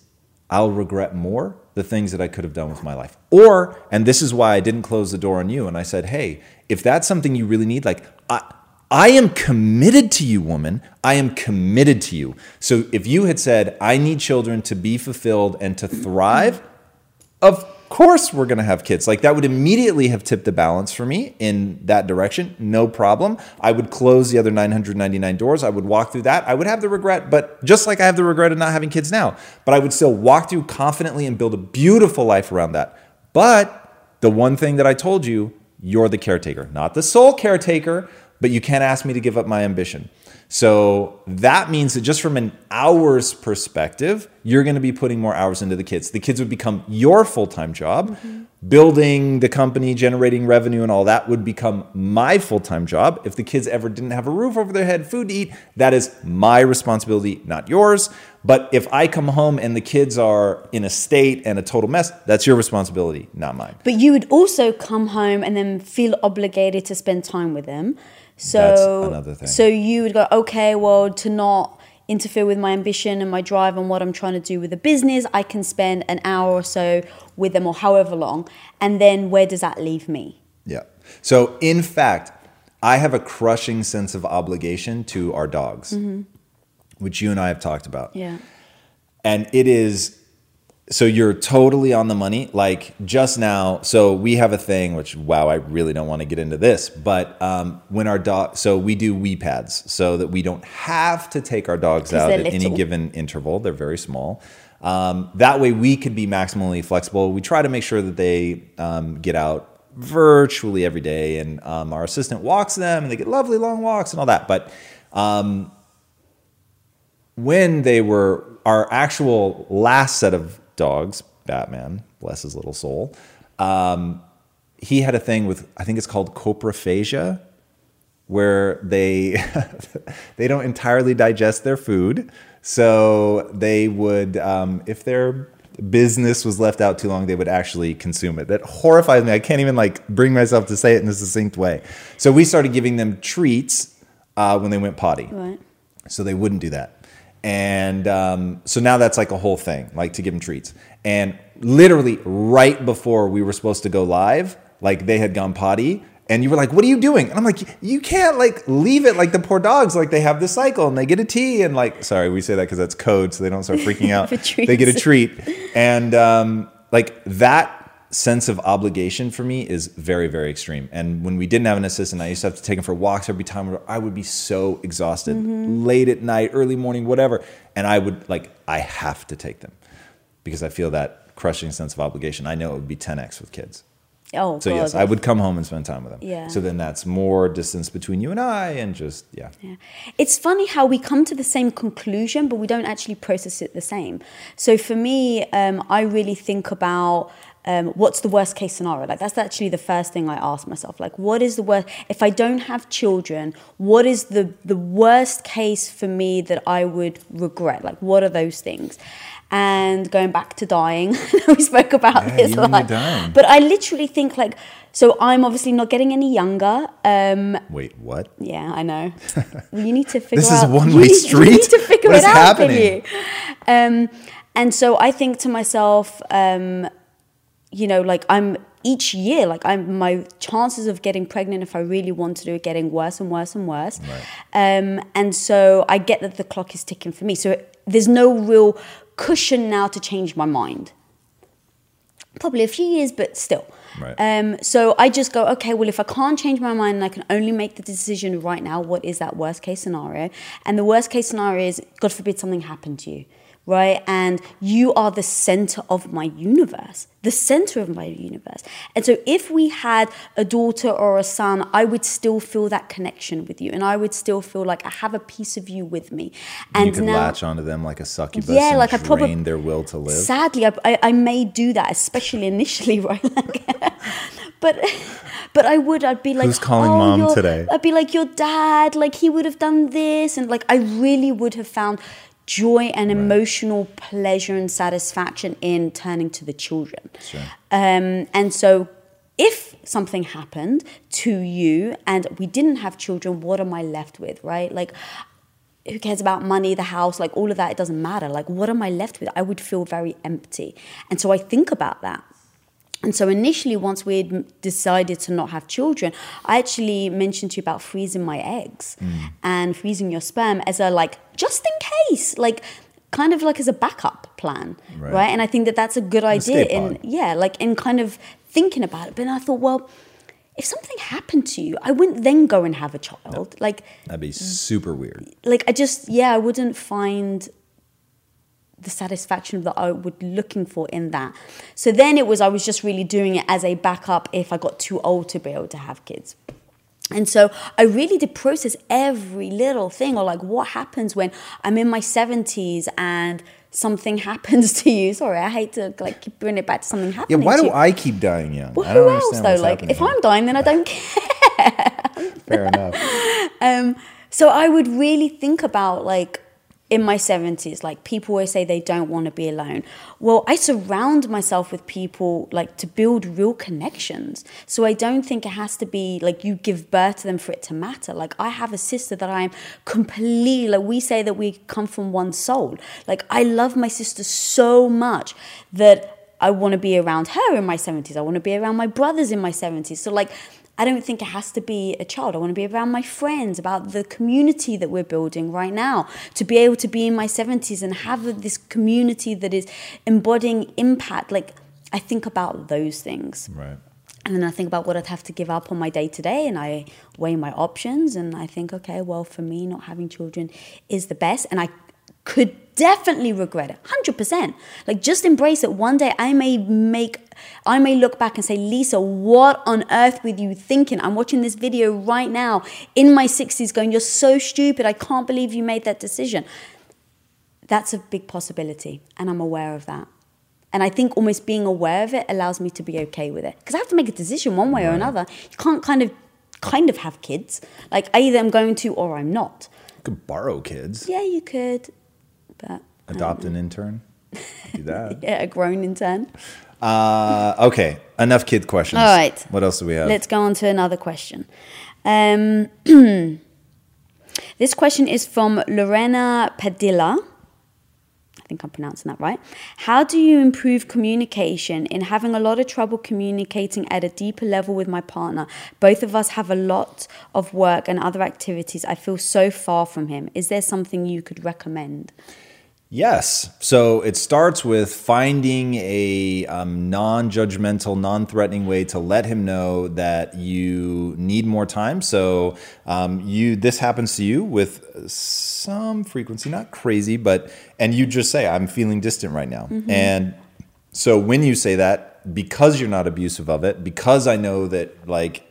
i'll regret more the things that i could have done with my life. Or and this is why i didn't close the door on you and i said hey if that's something you really need like i I am committed to you, woman. I am committed to you. So if you had said, I need children to be fulfilled and to thrive, of course we're going to have kids. Like that would immediately have tipped the balance for me in that direction. No problem. I would close the other 999 doors. I would walk through that. I would have the regret, but just like I have the regret of not having kids now, but I would still walk through confidently and build a beautiful life around that. But the one thing that I told you, you're the caretaker, not the sole caretaker, but you can't ask me to give up my ambition. So that means that just from an hours perspective, you're going to be putting more hours into the kids. The kids would become your full time job. Mm-hmm. Building the company, generating revenue, and all that would become my full time job. If the kids ever didn't have a roof over their head, food to eat, that is my responsibility, not yours. But if I come home and the kids are in a state and a total mess, that's your responsibility, not mine. But you would also come home and then feel obligated to spend time with them. So That's another thing. So you would go, okay, well, to not interfere with my ambition and my drive and what I'm trying to do with the business, I can spend an hour or so with them or however long. And then where does that leave me? Yeah. So, in fact, I have a crushing sense of obligation to our dogs, mm-hmm. which you and I have talked about. Yeah. And it is so you're totally on the money. Like just now, so we have a thing, which wow, I really don't want to get into this, but um, when our dog, so we do wee pads so that we don't have to take our dogs out at any given interval. They're very small. Um, that way we could be maximally flexible. We try to make sure that they um, get out virtually every day, and um, our assistant walks them, and they get lovely long walks and all that. But um, when they were our actual last set of dogs, Batman, bless his little soul, um, he had a thing with I think it's called coprophagia, where they they don't entirely digest their food, so they would um, if their business was left out too long, they would actually consume it. That horrifies me. I can't even like bring myself to say it in a succinct way. So we started giving them treats uh, when they went potty Right. so they wouldn't do that and um, so now that's like a whole thing like to give them treats. And literally right before we were supposed to go live like they had gone potty and you were like what are you doing? And i'm like you can't like leave it like the poor dogs like they have this cycle and they get a tea and like sorry we say that because that's code so they don't start freaking out. they get a treat. And um, like that sense of obligation for me is very very extreme and when we didn't have an assistant i used to have to take him for walks every time i would be so exhausted late at night early morning whatever and i would like i have to take them because i feel that crushing sense of obligation i know it would be 10x with kids Oh, So God. yes, I would come home and spend time with them. Yeah. So then that's more distance between you and I, and just yeah. It's funny how we come to the same conclusion, but we don't actually process it the same. So for me, um, I really think about um, what's the worst case scenario. Like that's actually the first thing I ask myself. Like, what is the worst? If I don't have children, what is the the worst case for me that I would regret? Like, what are those things? And going back to dying, we spoke about Yeah, this. you like, but I literally think like, so I'm obviously not getting any younger. Um, Wait, what? yeah, I know. You need to figure out This is out. a one-way street? You need to figure What it is out, happening? Billy. Um, and so I think to myself, um, you know, like I'm each year, like I'm my chances of getting pregnant if I really want to do it getting worse and worse and worse. Um, and so I get that the clock is ticking for me. So there's no real cushion now to change my mind. Probably a few years, but still. Right. Um, so I just go, okay, well, if I can't change my mind and I can only make the decision right now, what is that worst case scenario? And the worst case scenario is, God forbid, something happened to you, right? And you are the center of my universe, the center of my universe. And so if we had a daughter or a son, I would still feel that connection with you. And I would still feel like I have a piece of you with me. And you could now, latch onto them like a succubus Yeah, like I probably- their will to live. Sadly, I, I, I may do that, especially initially, right? Like, but but I would. I'd be like, Who's calling "Oh, mom today? I'd be like, your dad, like he would have done this, and like I really would have found joy and emotional pleasure and satisfaction in turning to the children. Sure. Um, and so, if something happened to you and we didn't have children, what am I left with, right? Like, who cares about money, the house, like all of that? It doesn't matter. Like, what am I left with? I would feel very empty. And so I think about that. And so initially, once we had decided to not have children, I actually mentioned to you about freezing my eggs Mm. and freezing your sperm as a like, just in case, like, kind of like as a backup plan, Right. right? And I think that that's a good idea And yeah, like in kind of thinking about it. But then I thought, well, if something happened to you, I wouldn't then go and have a child. Like, That'd be super weird. like I just yeah, I wouldn't find the satisfaction that I would looking for in that. So then it was I was just really doing it as a backup if I got too old to be able to have kids. And so I really did process every little thing, or like what happens when I'm in my 70s and something happens to you. Sorry, I hate to like keep bringing it back to something happening. Yeah, why do. I keep dying young? Well, I don't who else though? Like, if here. I'm dying, then I don't care. Fair enough. Um, so I would really think about like in my 70s, like people always say they don't want to be alone. Well, I surround myself with people like to build real connections. So I don't think it has to be like you give birth to them for it to matter. Like I have a sister that I'm completely like we say that we come from one soul. Like I love my sister so much that I want to be around her in my 70s. I want to be around my brothers in my 70s. So like I don't think it has to be a child. I want to be around my friends, about the community that we're building right now. To be able to be in my 70s and have this community that is embodying impact. Like, I think about those things. Right. And then I think about what I'd have to give up on my day to day, and I weigh my options. And I think, okay, well, for me, not having children is the best. And I could definitely regret it 100% like just embrace it. One day i may make i may look back and say lisa what on earth were you thinking? I'm watching this video right now in my 60s going you're so stupid. I can't believe you made that decision. That's a big possibility and i'm aware of that. And i think almost being aware of it allows me to be okay with it because i have to make a decision one way or another. You can't kind of kind of have kids. Like either i'm going to or i'm not. You could borrow kids. yeah you could but Adopt an intern. Do that. yeah a grown intern Uh, okay, enough kid questions. All right. What else do we have? Let's go on to another question. Um, this question is from Lorena Padilla. I think I'm pronouncing that right. How do you improve communication in having a lot of trouble communicating at a deeper level with my partner? Both of us have a lot of work and other activities. I feel so far from him. Is there something you could recommend? Yes. So it starts with finding a um, non judgmental, non threatening way to let him know that you need more time. So um, you this happens to you with some frequency, not crazy, but and you just say, I'm feeling distant right now. And so when you say that, because you're not abusive of it, because I know that like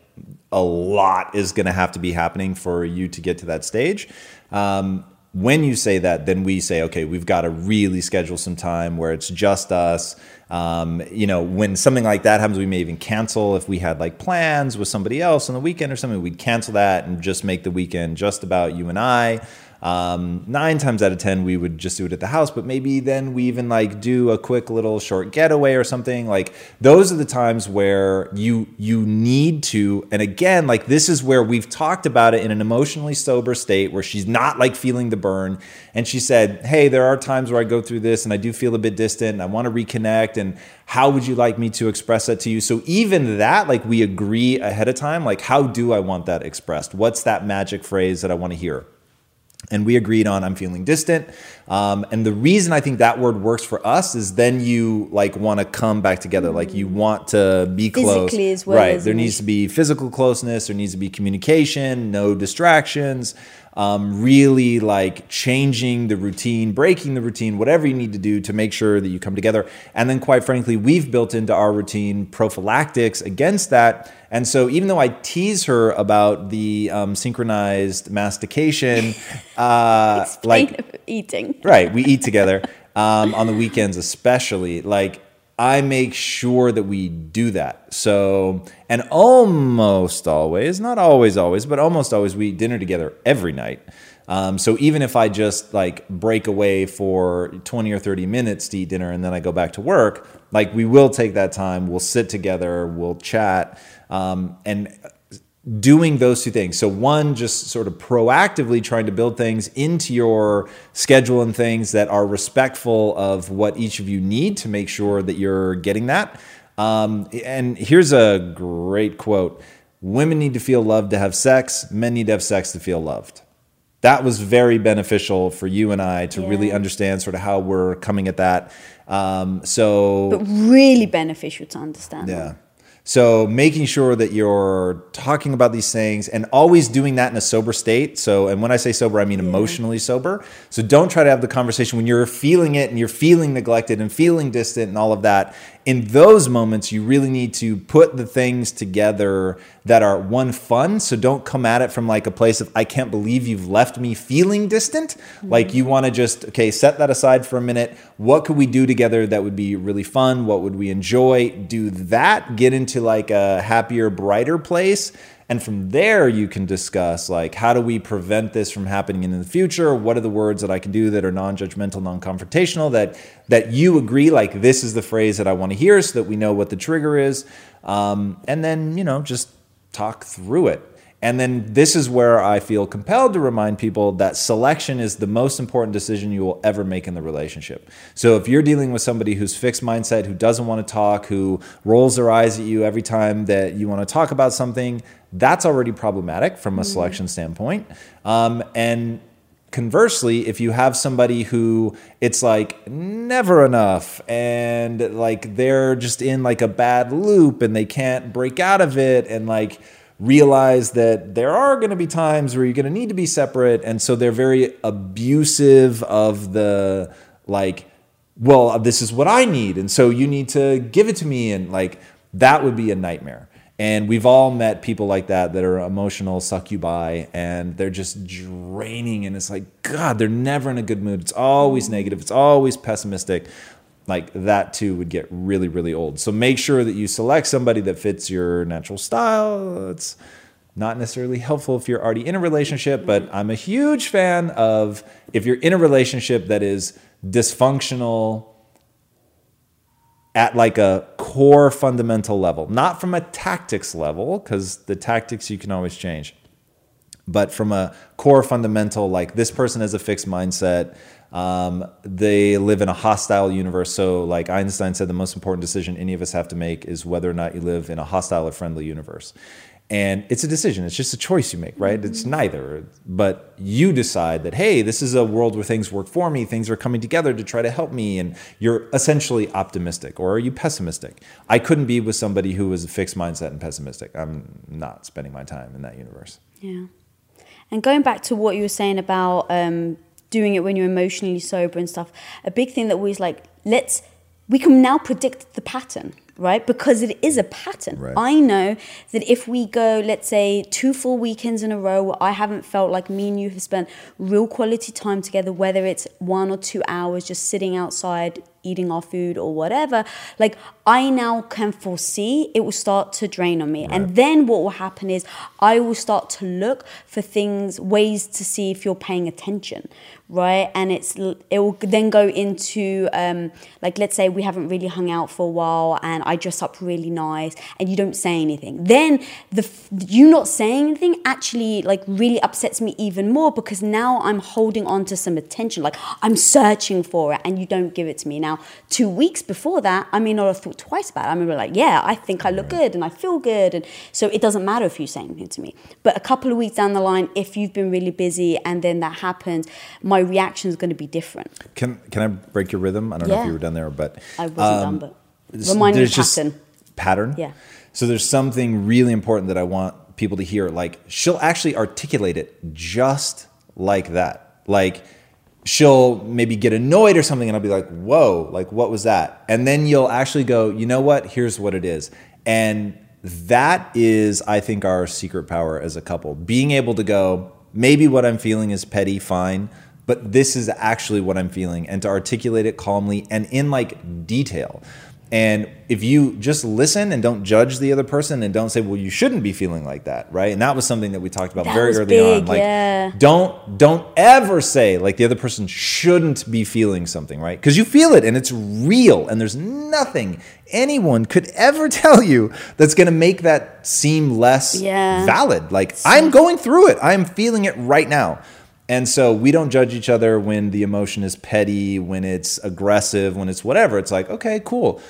a lot is going to have to be happening for you to get to that stage. Um, when you say that, then we say, okay, we've got to really schedule some time where it's just us. Um, you know, when something like that happens, we may even cancel if we had like plans with somebody else on the weekend or something. We'd cancel that and just make the weekend just about you and I. Um, nine times out of ten, we would just do it at the house, but maybe then we even like do a quick little short getaway or something. Like those are the times where you you need to. And again, like this is where we've talked about it in an emotionally sober state where she's not like feeling the burn. And she said, "Hey, there are times where I go through this and I do feel a bit distant. And I want to reconnect. And how would you like me to express that to you?" So even that, like we agree ahead of time. Like how do I want that expressed? What's that magic phrase that I want to hear? And we agreed on i'm feeling distant. Um, and the reason i think that word works for us is then you like want to come back together. Like you want to be close. Physically as well right. There needs to be physical closeness. There needs to be communication no distractions um, really like changing the routine breaking the routine whatever you need to do to make sure that you come together and then quite frankly we've built into our routine prophylactics against that and so, even though I tease her about the um, synchronized mastication, uh, like eating, right? We eat together um, on the weekends, especially. Like I make sure that we do that. So, and almost always, not always, always, but almost always, we eat dinner together every night. Um, so even if I just like break away for 20 or 30 minutes to eat dinner and then I go back to work, like we will take that time, we'll sit together, we'll chat. Um, and doing those two things. So, one, just sort of proactively trying to build things into your schedule and things that are respectful of what each of you need to make sure that you're getting that. Um, and here's a great quote Women need to feel loved to have sex, men need to have sex to feel loved. That was very beneficial for you and I to yeah. really understand sort of how we're coming at that. Um, so, but really beneficial to understand. Yeah. So making sure that you're talking about these things and always doing that in a sober state. So, and when I say sober, I mean yeah. emotionally sober. So don't try to have the conversation when you're feeling it and you're feeling neglected and feeling distant and all of that in those moments, you really need to put the things together that are one fun. So don't come at it from like a place of, I can't believe you've left me feeling distant. Mm-hmm. Like you want to just, okay, set that aside for a minute. What could we do together that would be really fun? What would we enjoy? Do that, get into like a happier, brighter place and from there, you can discuss like how do we prevent this from happening in the future? What are the words that I can do that are non-judgmental, non-confrontational that that you agree like this is the phrase that I want to hear, so that we know what the trigger is, um, and then you know just talk through it. And then this is where I feel compelled to remind people that selection is the most important decision you will ever make in the relationship. So if you're dealing with somebody who's fixed mindset, who doesn't want to talk, who rolls their eyes at you every time that you want to talk about something, that's already problematic from a mm-hmm. selection standpoint. Um, and conversely, if you have somebody who it's like never enough and like they're just in like a bad loop and they can't break out of it and like realize that there are going to be times where you're going to need to be separate and so they're very abusive of the like well this is what i need and so you need to give it to me and like that would be a nightmare and we've all met people like that that are emotional succubi and they're just draining and it's like god they're never in a good mood. It's always negative. It's always pessimistic. Like that too would get really really old. So make sure that you select somebody that fits your natural style. It's not necessarily helpful if you're already in a relationship but mm-hmm. i'm a huge fan of if you're in a relationship that is dysfunctional at like a core fundamental level not from a tactics level because the tactics you can always change but from a core fundamental like this person has a fixed mindset um, they live in a hostile universe. So, like Einstein said, the most important decision any of us have to make is whether or not you live in a hostile or friendly universe. And it's a decision, it's just a choice you make, right? It's neither. But you decide that, hey, this is a world where things work for me, things are coming together to try to help me. And you're essentially optimistic, or are you pessimistic? I couldn't be with somebody who was a fixed mindset and pessimistic. I'm not spending my time in that universe. Yeah. And going back to what you were saying about um, doing it when you're emotionally sober and stuff. A big thing that was like, let's we can now predict the pattern. Right? Because it is a pattern. Right. I know that if we go, let's say, two full weekends in a row where I haven't felt like me and you have spent real quality time together, whether it's one or two hours just sitting outside eating our food or whatever, like I now can foresee it will start to drain on me. Right. And then what will happen is I will start to look for things, ways to see if you're paying attention, right? And it's it will then go into um, like let's say we haven't really hung out for a while and I dress up really nice and you don't say anything. Then the you not saying anything actually like really upsets me even more because now I'm holding on to some attention, like I'm searching for it and you don't give it to me. Now, two weeks before that, I may not have thought twice about it. I remember like, yeah, I think I look good and I feel good, and so it doesn't matter if you say anything to me. But a couple of weeks down the line, if you've been really busy and then that happens, my reaction is going to be different. Can can I break your rhythm? I don't know if you were done there, but I wasn't um, done. But remind me pattern. pattern. Yeah. So there's something really important that I want people to hear. Like she'll actually articulate it just like that. Like she'll maybe get annoyed or something, and I'll be like, "Whoa! Like what was that?" And then you'll actually go, "You know what? Here's what it is." And that is, I think, our secret power as a couple. Being able to go, maybe what I'm feeling is petty, fine but this is actually what I'm feeling, and to articulate it calmly and in like detail. And if you just listen and don't judge the other person and don't say, well, you shouldn't be feeling like that, right? And that was something that we talked about that very early big, on. Like yeah. don't don't ever say like the other person shouldn't be feeling something, right? Because you feel it and it's real and there's nothing anyone could ever tell you that's gonna make that seem less yeah. valid. Like I'm going through it. I'm feeling it right now. And so we don't judge each other when the emotion is petty, when it's aggressive, when it's whatever. It's like, okay, cool.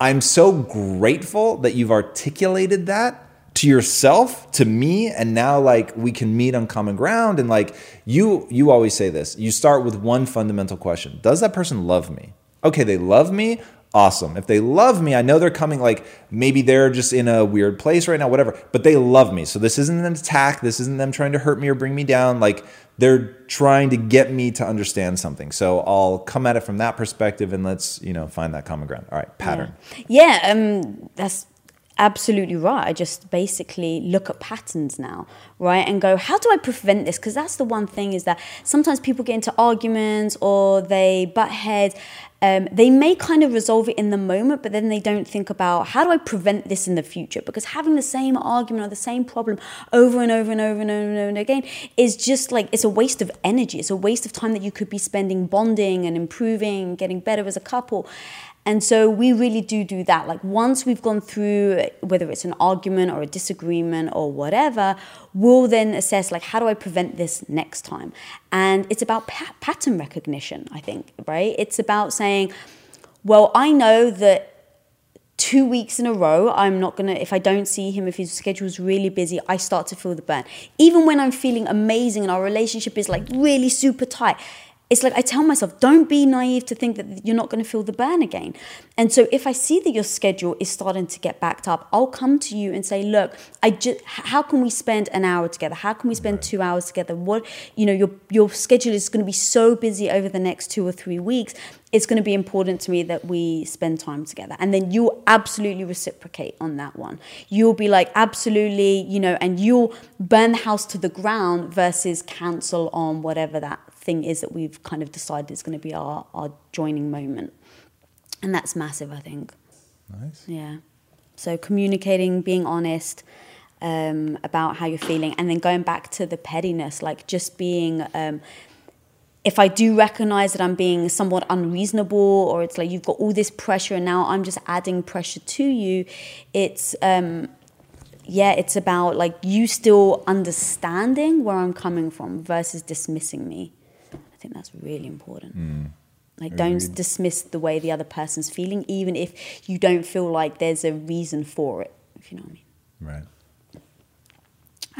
I'm so grateful that you've articulated that to yourself, to me, and now like we can meet on common ground. And like you, you always say this. You start with one fundamental question: Does that person love me? Okay, they love me awesome. If they love me, I know they're coming like maybe they're just in a weird place right now, whatever, but they love me. So this isn't an attack. This isn't them trying to hurt me or bring me down. Like they're trying to get me to understand something. So I'll come at it from that perspective and let's, you know, find that common ground. All right, pattern. Yeah, yeah um, that's absolutely right. I just basically look at patterns now, right? And go, how do I prevent this? Because that's the one thing is that sometimes people get into arguments or they butt heads. Um, they may kind of resolve it in the moment, but then they don't think about how do I prevent this in the future? Because having the same argument or the same problem over and over and over and over and over again is just like it's a waste of energy. It's a waste of time that you could be spending bonding and improving, getting better as a couple. And so we really do do that. Like once we've gone through, whether it's an argument or a disagreement or whatever, we'll then assess like how do I prevent this next time. And it's about pa- pattern recognition, I think, right? It's about saying, well, I know that two weeks in a row, I'm not gonna, if I don't see him, if his schedule's really busy, I start to feel the burn. Even when I'm feeling amazing and our relationship is like really super tight, it's like I tell myself, don't be naive to think that you're not going to feel the burn again. And so if I see that your schedule is starting to get backed up, I'll come to you and say, look, I just how can we spend an hour together? How can we spend two hours together? What you know, your your schedule is going to be so busy over the next two or three weeks. It's going to be important to me that we spend time together. And then you'll absolutely reciprocate on that one. You'll be like, absolutely, you know, and you'll burn the house to the ground versus cancel on whatever that thing is that we've kind of decided it's going to be our, our joining moment. And that's massive, I think. Nice. Yeah. So communicating, being honest um, about how you're feeling, and then going back to the pettiness, like just being. Um, if I do recognize that I'm being somewhat unreasonable, or it's like you've got all this pressure and now I'm just adding pressure to you, it's um, yeah, it's about like you still understanding where I'm coming from versus dismissing me. I think that's really important. Mm. Like, Agreed. don't dismiss the way the other person's feeling, even if you don't feel like there's a reason for it, if you know what I mean. Right.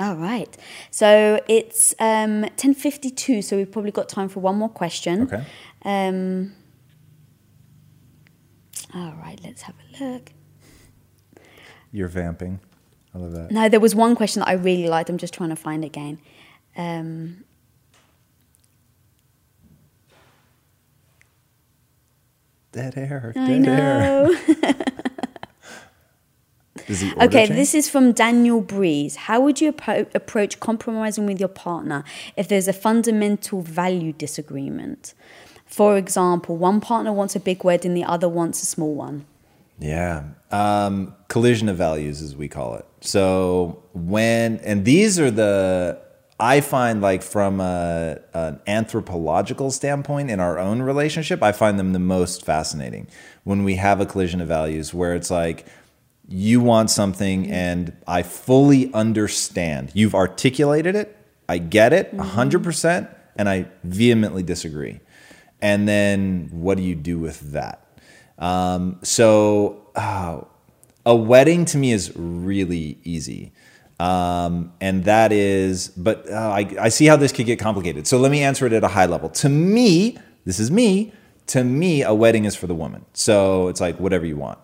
All right. So it's um, 10.52, so we've probably got time for one more question. Okay. Um, all right, let's have a look. You're vamping. I love that. No, there was one question that I really liked. I'm just trying to find it again. Um, dead air. I know. air. Is order Okay, changed? this is from Daniel Breeze. How would you appro- approach compromising with your partner if there's a fundamental value disagreement? For example, one partner wants a big wedding, the other wants a small one. Yeah. Um, collision of values, as we call it. So when, and these are the, I find like from a, an anthropological standpoint in our own relationship, I find them the most fascinating when we have a collision of values where it's like, you want something and I fully understand. You've articulated it. I get it 100% and I vehemently disagree. And then what do you do with that? Um, so uh, a wedding to me is really easy. Um, and that is, but uh, I, I see how this could get complicated. So let me answer it at a high level. To me, this is me. To me, a wedding is for the woman. So it's like whatever you want.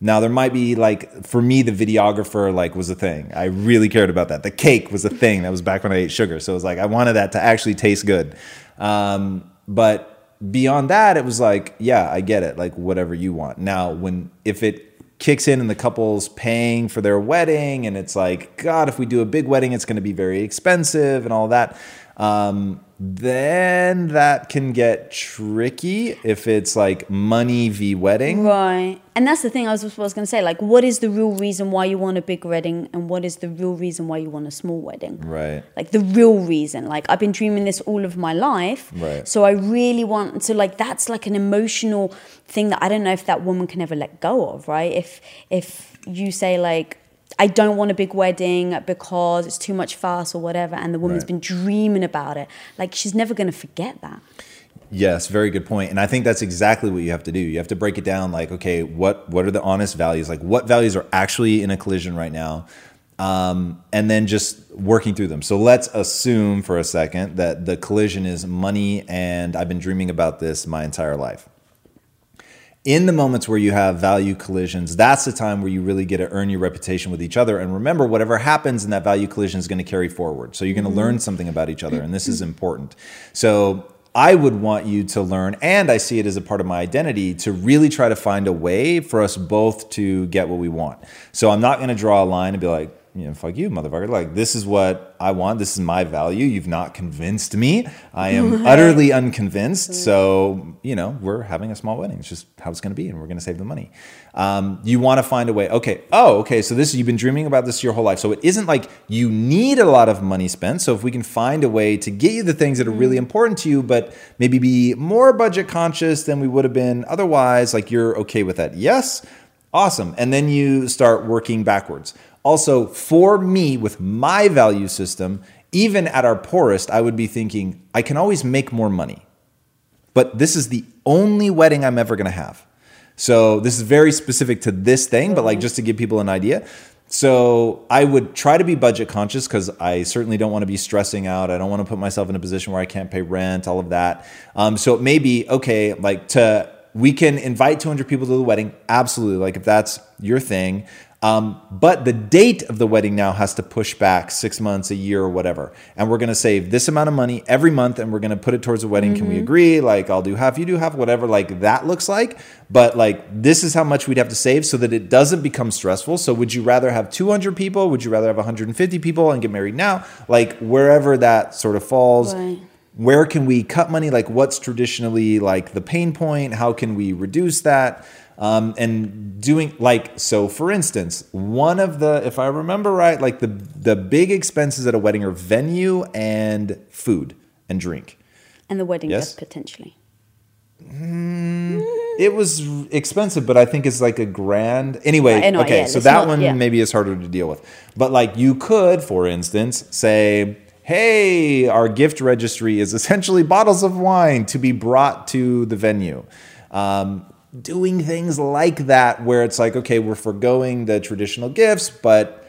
Now there might be like for me the videographer like was a thing. I really cared about that. The cake was a thing. That was back when I ate sugar. So it was like I wanted that to actually taste good. Um, but beyond that, it was like, yeah, I get it. Like whatever you want. Now when if it kicks in and the couple's paying for their wedding and it's like, God, if we do a big wedding, it's going to be very expensive and all that. Um, then that can get tricky if it's like money v wedding. Right. And that's the thing I was, was going to say. Like, what is the real reason why you want a big wedding and what is the real reason why you want a small wedding? Right. Like, the real reason. Like, I've been dreaming this all of my life. Right. So I really want, so like, that's like an emotional thing that I don't know if that woman can ever let go of, right? If, if you say, like, I don't want a big wedding because it's too much fuss or whatever, and the woman's Right. been dreaming about it. Like she's never going to forget that. Yes, very good point. And I think that's exactly what you have to do. You have to break it down like, okay, what what are the honest values? Like what values are actually in a collision right now? Um, and then just working through them. So let's assume for a second that the collision is money and I've been dreaming about this my entire life. In the moments where you have value collisions, that's the time where you really get to earn your reputation with each other. And remember, whatever happens in that value collision is going to carry forward. So you're going to mm-hmm. learn something about each other, and this is important. So I would want you to learn, and I see it as a part of my identity, to really try to find a way for us both to get what we want. So I'm not going to draw a line and be like, you know, fuck you, motherfucker. Like, this is what I want. This is my value. You've not convinced me. I am utterly unconvinced. So, you know, we're having a small wedding. It's just how it's going to be, and we're going to save the money. Um, you want to find a way. Okay. Oh, okay. So this you've been dreaming about this your whole life. So it isn't like you need a lot of money spent. So if we can find a way to get you the things that are really important to you, but maybe be more budget conscious than we would have been otherwise, like you're okay with that. Yes. Awesome. And then you start working backwards. Also, for me, with my value system, even at our poorest, I would be thinking, I can always make more money. But this is the only wedding I'm ever going to have. So this is very specific to this thing, but like just to give people an idea. So I would try to be budget conscious because I certainly don't want to be stressing out. I don't want to put myself in a position where I can't pay rent, all of that. Um, so it may be okay, like to we can invite 200 people to the wedding, absolutely. Like if that's your thing. Um, but the date of the wedding now has to push back six months, a year, or whatever. And we're going to save this amount of money every month and we're going to put it towards the wedding. Can we agree? Like, I'll do half, you do half, whatever, like that looks like. But like, this is how much we'd have to save so that it doesn't become stressful. So, would you rather have 200 people? Would you rather have 150 people and get married now? Like, wherever that sort of falls Right. where can we cut money like what's traditionally like the pain point how can we reduce that um, and doing like so for instance one of the if i remember right like the the big expenses at a wedding are venue and food and drink And the wedding Yes? dress potentially. it was expensive but i think it's like a grand anyway Right, anyway, okay yeah, so that not- one yeah. maybe is harder to deal with but like you could for instance say hey our gift registry is essentially bottles of wine to be brought to the venue um, doing things like that where it's like okay we're foregoing the traditional gifts but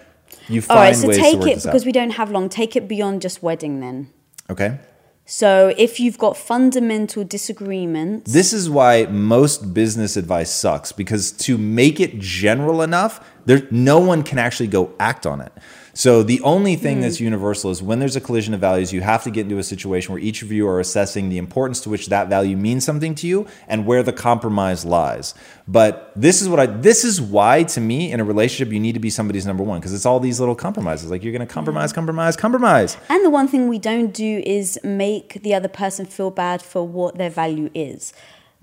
you find All right, so ways to take work it because out. we don't have long. Take it beyond just wedding then. okay So if you've got fundamental disagreements, This is why most business advice sucks because to make it general enough, There, no one can actually go act on it. So the only thing hmm. that's universal is when there's a collision of values, you have to get into a situation where each of you are assessing the importance to which that value means something to you and where the compromise lies. But this is what I this is why to me in a relationship you need to be somebody's number one because it's all these little compromises. Like you're going to hmm. compromise, compromise, compromise. And the one thing we don't do is make the other person feel bad for what their value is.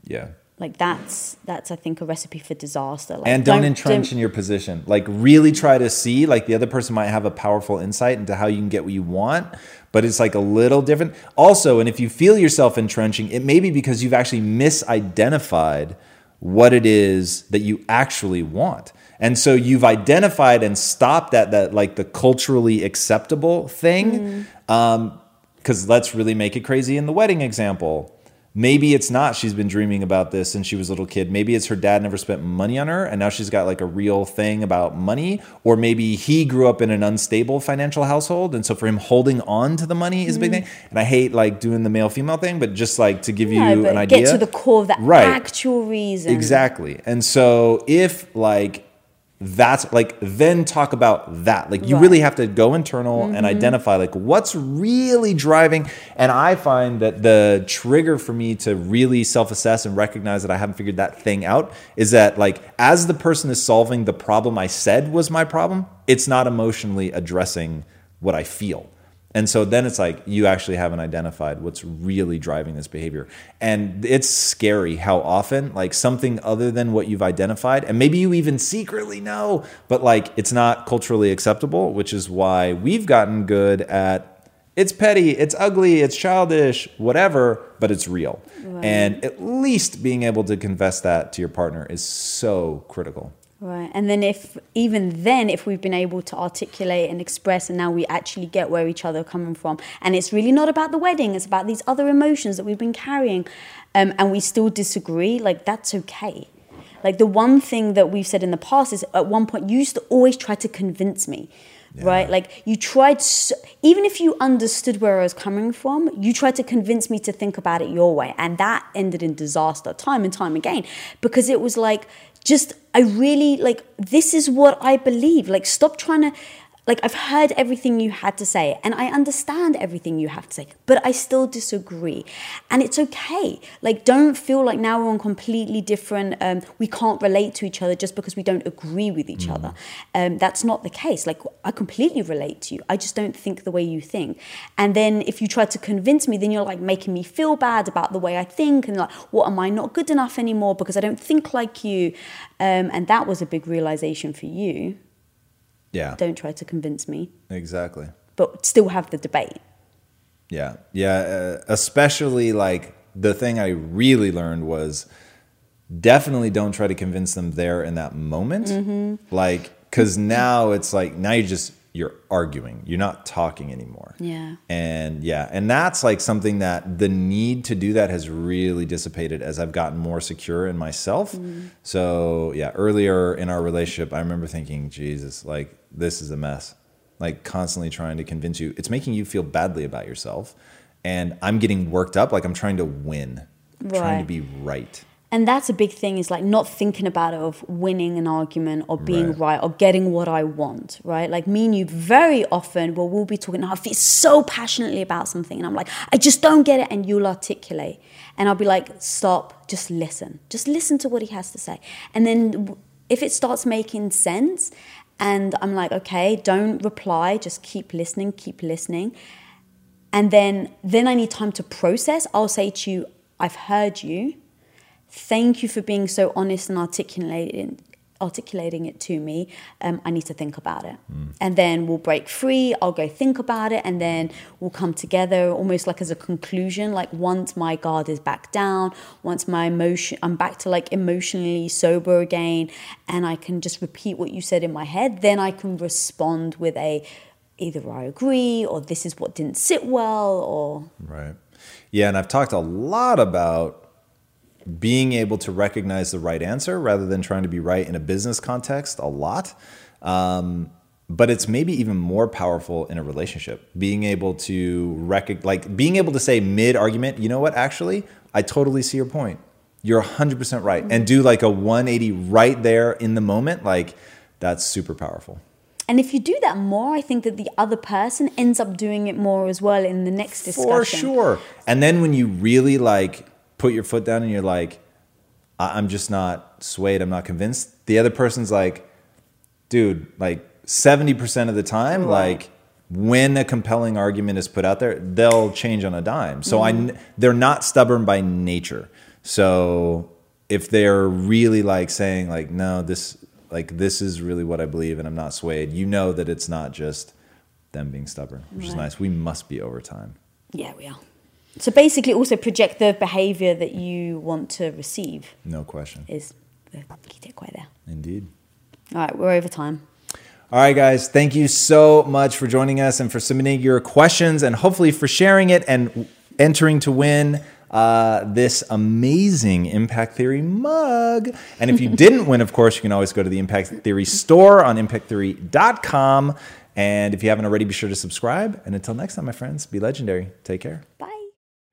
Yeah. Like that's that's I think a recipe for disaster. Like and don't, entrench in your position. Like really try to see like the other person might have a powerful insight into how you can get what you want, but it's like a little different. Also, and if you feel yourself entrenching, it may be because you've actually misidentified what it is that you actually want. And so you've identified and stopped at that like the culturally acceptable thing. Um, because let's really make it crazy in the wedding example. Maybe it's not she's been dreaming about this since she was a little kid. Maybe it's her dad never spent money on her and now she's got like a real thing about money. Or maybe he grew up in an unstable financial household. And so for him, holding on to the money is a big mm. thing. And I hate like doing the male female thing, but just like to give you No, but an idea. get to the core of that Right. actual reason. Exactly. And so if like that's like then talk about that. Like you Right. really have to go internal and mm-hmm. identify like what's really driving and I find that the trigger for me to really self-assess and recognize that I haven't figured that thing out is that like as the person is solving the problem I said was my problem, it's not emotionally addressing what I feel. And so then it's like you actually haven't identified what's really driving this behavior. And it's scary how often, like something other than what you've identified, and maybe you even secretly know, but like it's not culturally acceptable, which is why we've gotten good at it's petty, it's ugly, it's childish, whatever, but it's real. And at least being able to confess that to your partner is so critical. Right. And then if even then if we've been able to articulate and express and now we actually get where each other are coming from and it's really not about the wedding, it's about these other emotions that we've been carrying um, and we still disagree, like that's okay. Like the one thing that we've said in the past is at one point you used to always try to convince me. Right, like you tried, so, even if you understood where I was coming from, you tried to convince me to think about it your way, and that ended in disaster time and time again because it was like, just I really like this is what I believe. Like stop trying to like I've heard everything you had to say and I understand everything you have to say, but I still disagree. And it's okay. Like don't feel like now we're on completely different um, we can't relate to each other just because we don't agree with each other. Um, that's not the case. Like I completely relate to you. I just don't think the way you think. And then if you try to convince me, then you're like making me feel bad about the way I think and like what am I not good enough anymore because I don't think like you. Um, and that was a big realization for you. Yeah, Don't try to convince me, exactly. but still have the debate. Yeah, yeah. Uh, especially like the thing I really learned was definitely don't try to convince them there in that moment. Mm-hmm. Like, because now it's like now you're just you're arguing. You're not talking anymore. Yeah. And yeah, and that's like something that the need to do that has really dissipated as I've gotten more secure in myself. Mm-hmm. So yeah, earlier in our relationship, I remember thinking, Jesus, like this is a mess. Like constantly trying to convince you, it's making you feel badly about yourself. And I'm getting worked up, like I'm trying to win, I'm trying to be right. And that's a big thing is like not thinking about it of winning an argument or being Right. right, or getting what I want, right? Like me and you very often well we'll be talking, "Oh, I feel so passionately about something and I'm like, I just don't get it and you'll articulate. And I'll be like, stop, just listen. Just listen to what he has to say. And then if it starts making sense and I'm like, okay, don't reply, just keep listening, keep listening. And then then I need time to process. I'll say to you, I've heard you thank you for being so honest and articulating articulating it to me. Um, i need to think about it. And then we'll break free. I'll go think about it. And then we'll come together almost like as a conclusion like once my guard is back down once my emotion i'm back to like emotionally sober again and i can just repeat what you said in my head then i can respond with a either i agree or this is what didn't sit well or Right. Yeah, and I've talked a lot about being able to recognize the right answer rather than trying to be right in a business context a lot. Um, but it's maybe even more powerful in a relationship. Being able to rec- like being able to say mid argument, you know what? Actually, I totally see your point. You're 100% right. And do like a 180 right there in the moment. Like that's super powerful. And if you do that more, I think that the other person ends up doing it more as well in the next discussion. For sure. And then when you really like put your foot down and you're like, I- I'm just not swayed, I'm not convinced, the other person's like, dude, like 70% of the time, like when a compelling argument is put out there, they'll change on a dime. So I Mm-hmm. I, they're not stubborn by nature. So if they're really like saying like, no, this, like this is really what I believe and I'm not swayed, you know that it's not just them being stubborn, which is nice. We must be over time. Yeah, we are. So basically, also project the behavior that you want to receive No question. is the key takeaway there. Indeed. All right, we're over time. All right, guys, thank you so much for joining us and for submitting your questions and hopefully for sharing it and entering to win uh, this amazing Impact Theory mug. And if you didn't win, of course, you can always go to the Impact Theory store on impacttheory.com. And if you haven't already, be sure to subscribe. And until next time, my friends, be legendary. Take care. Bye.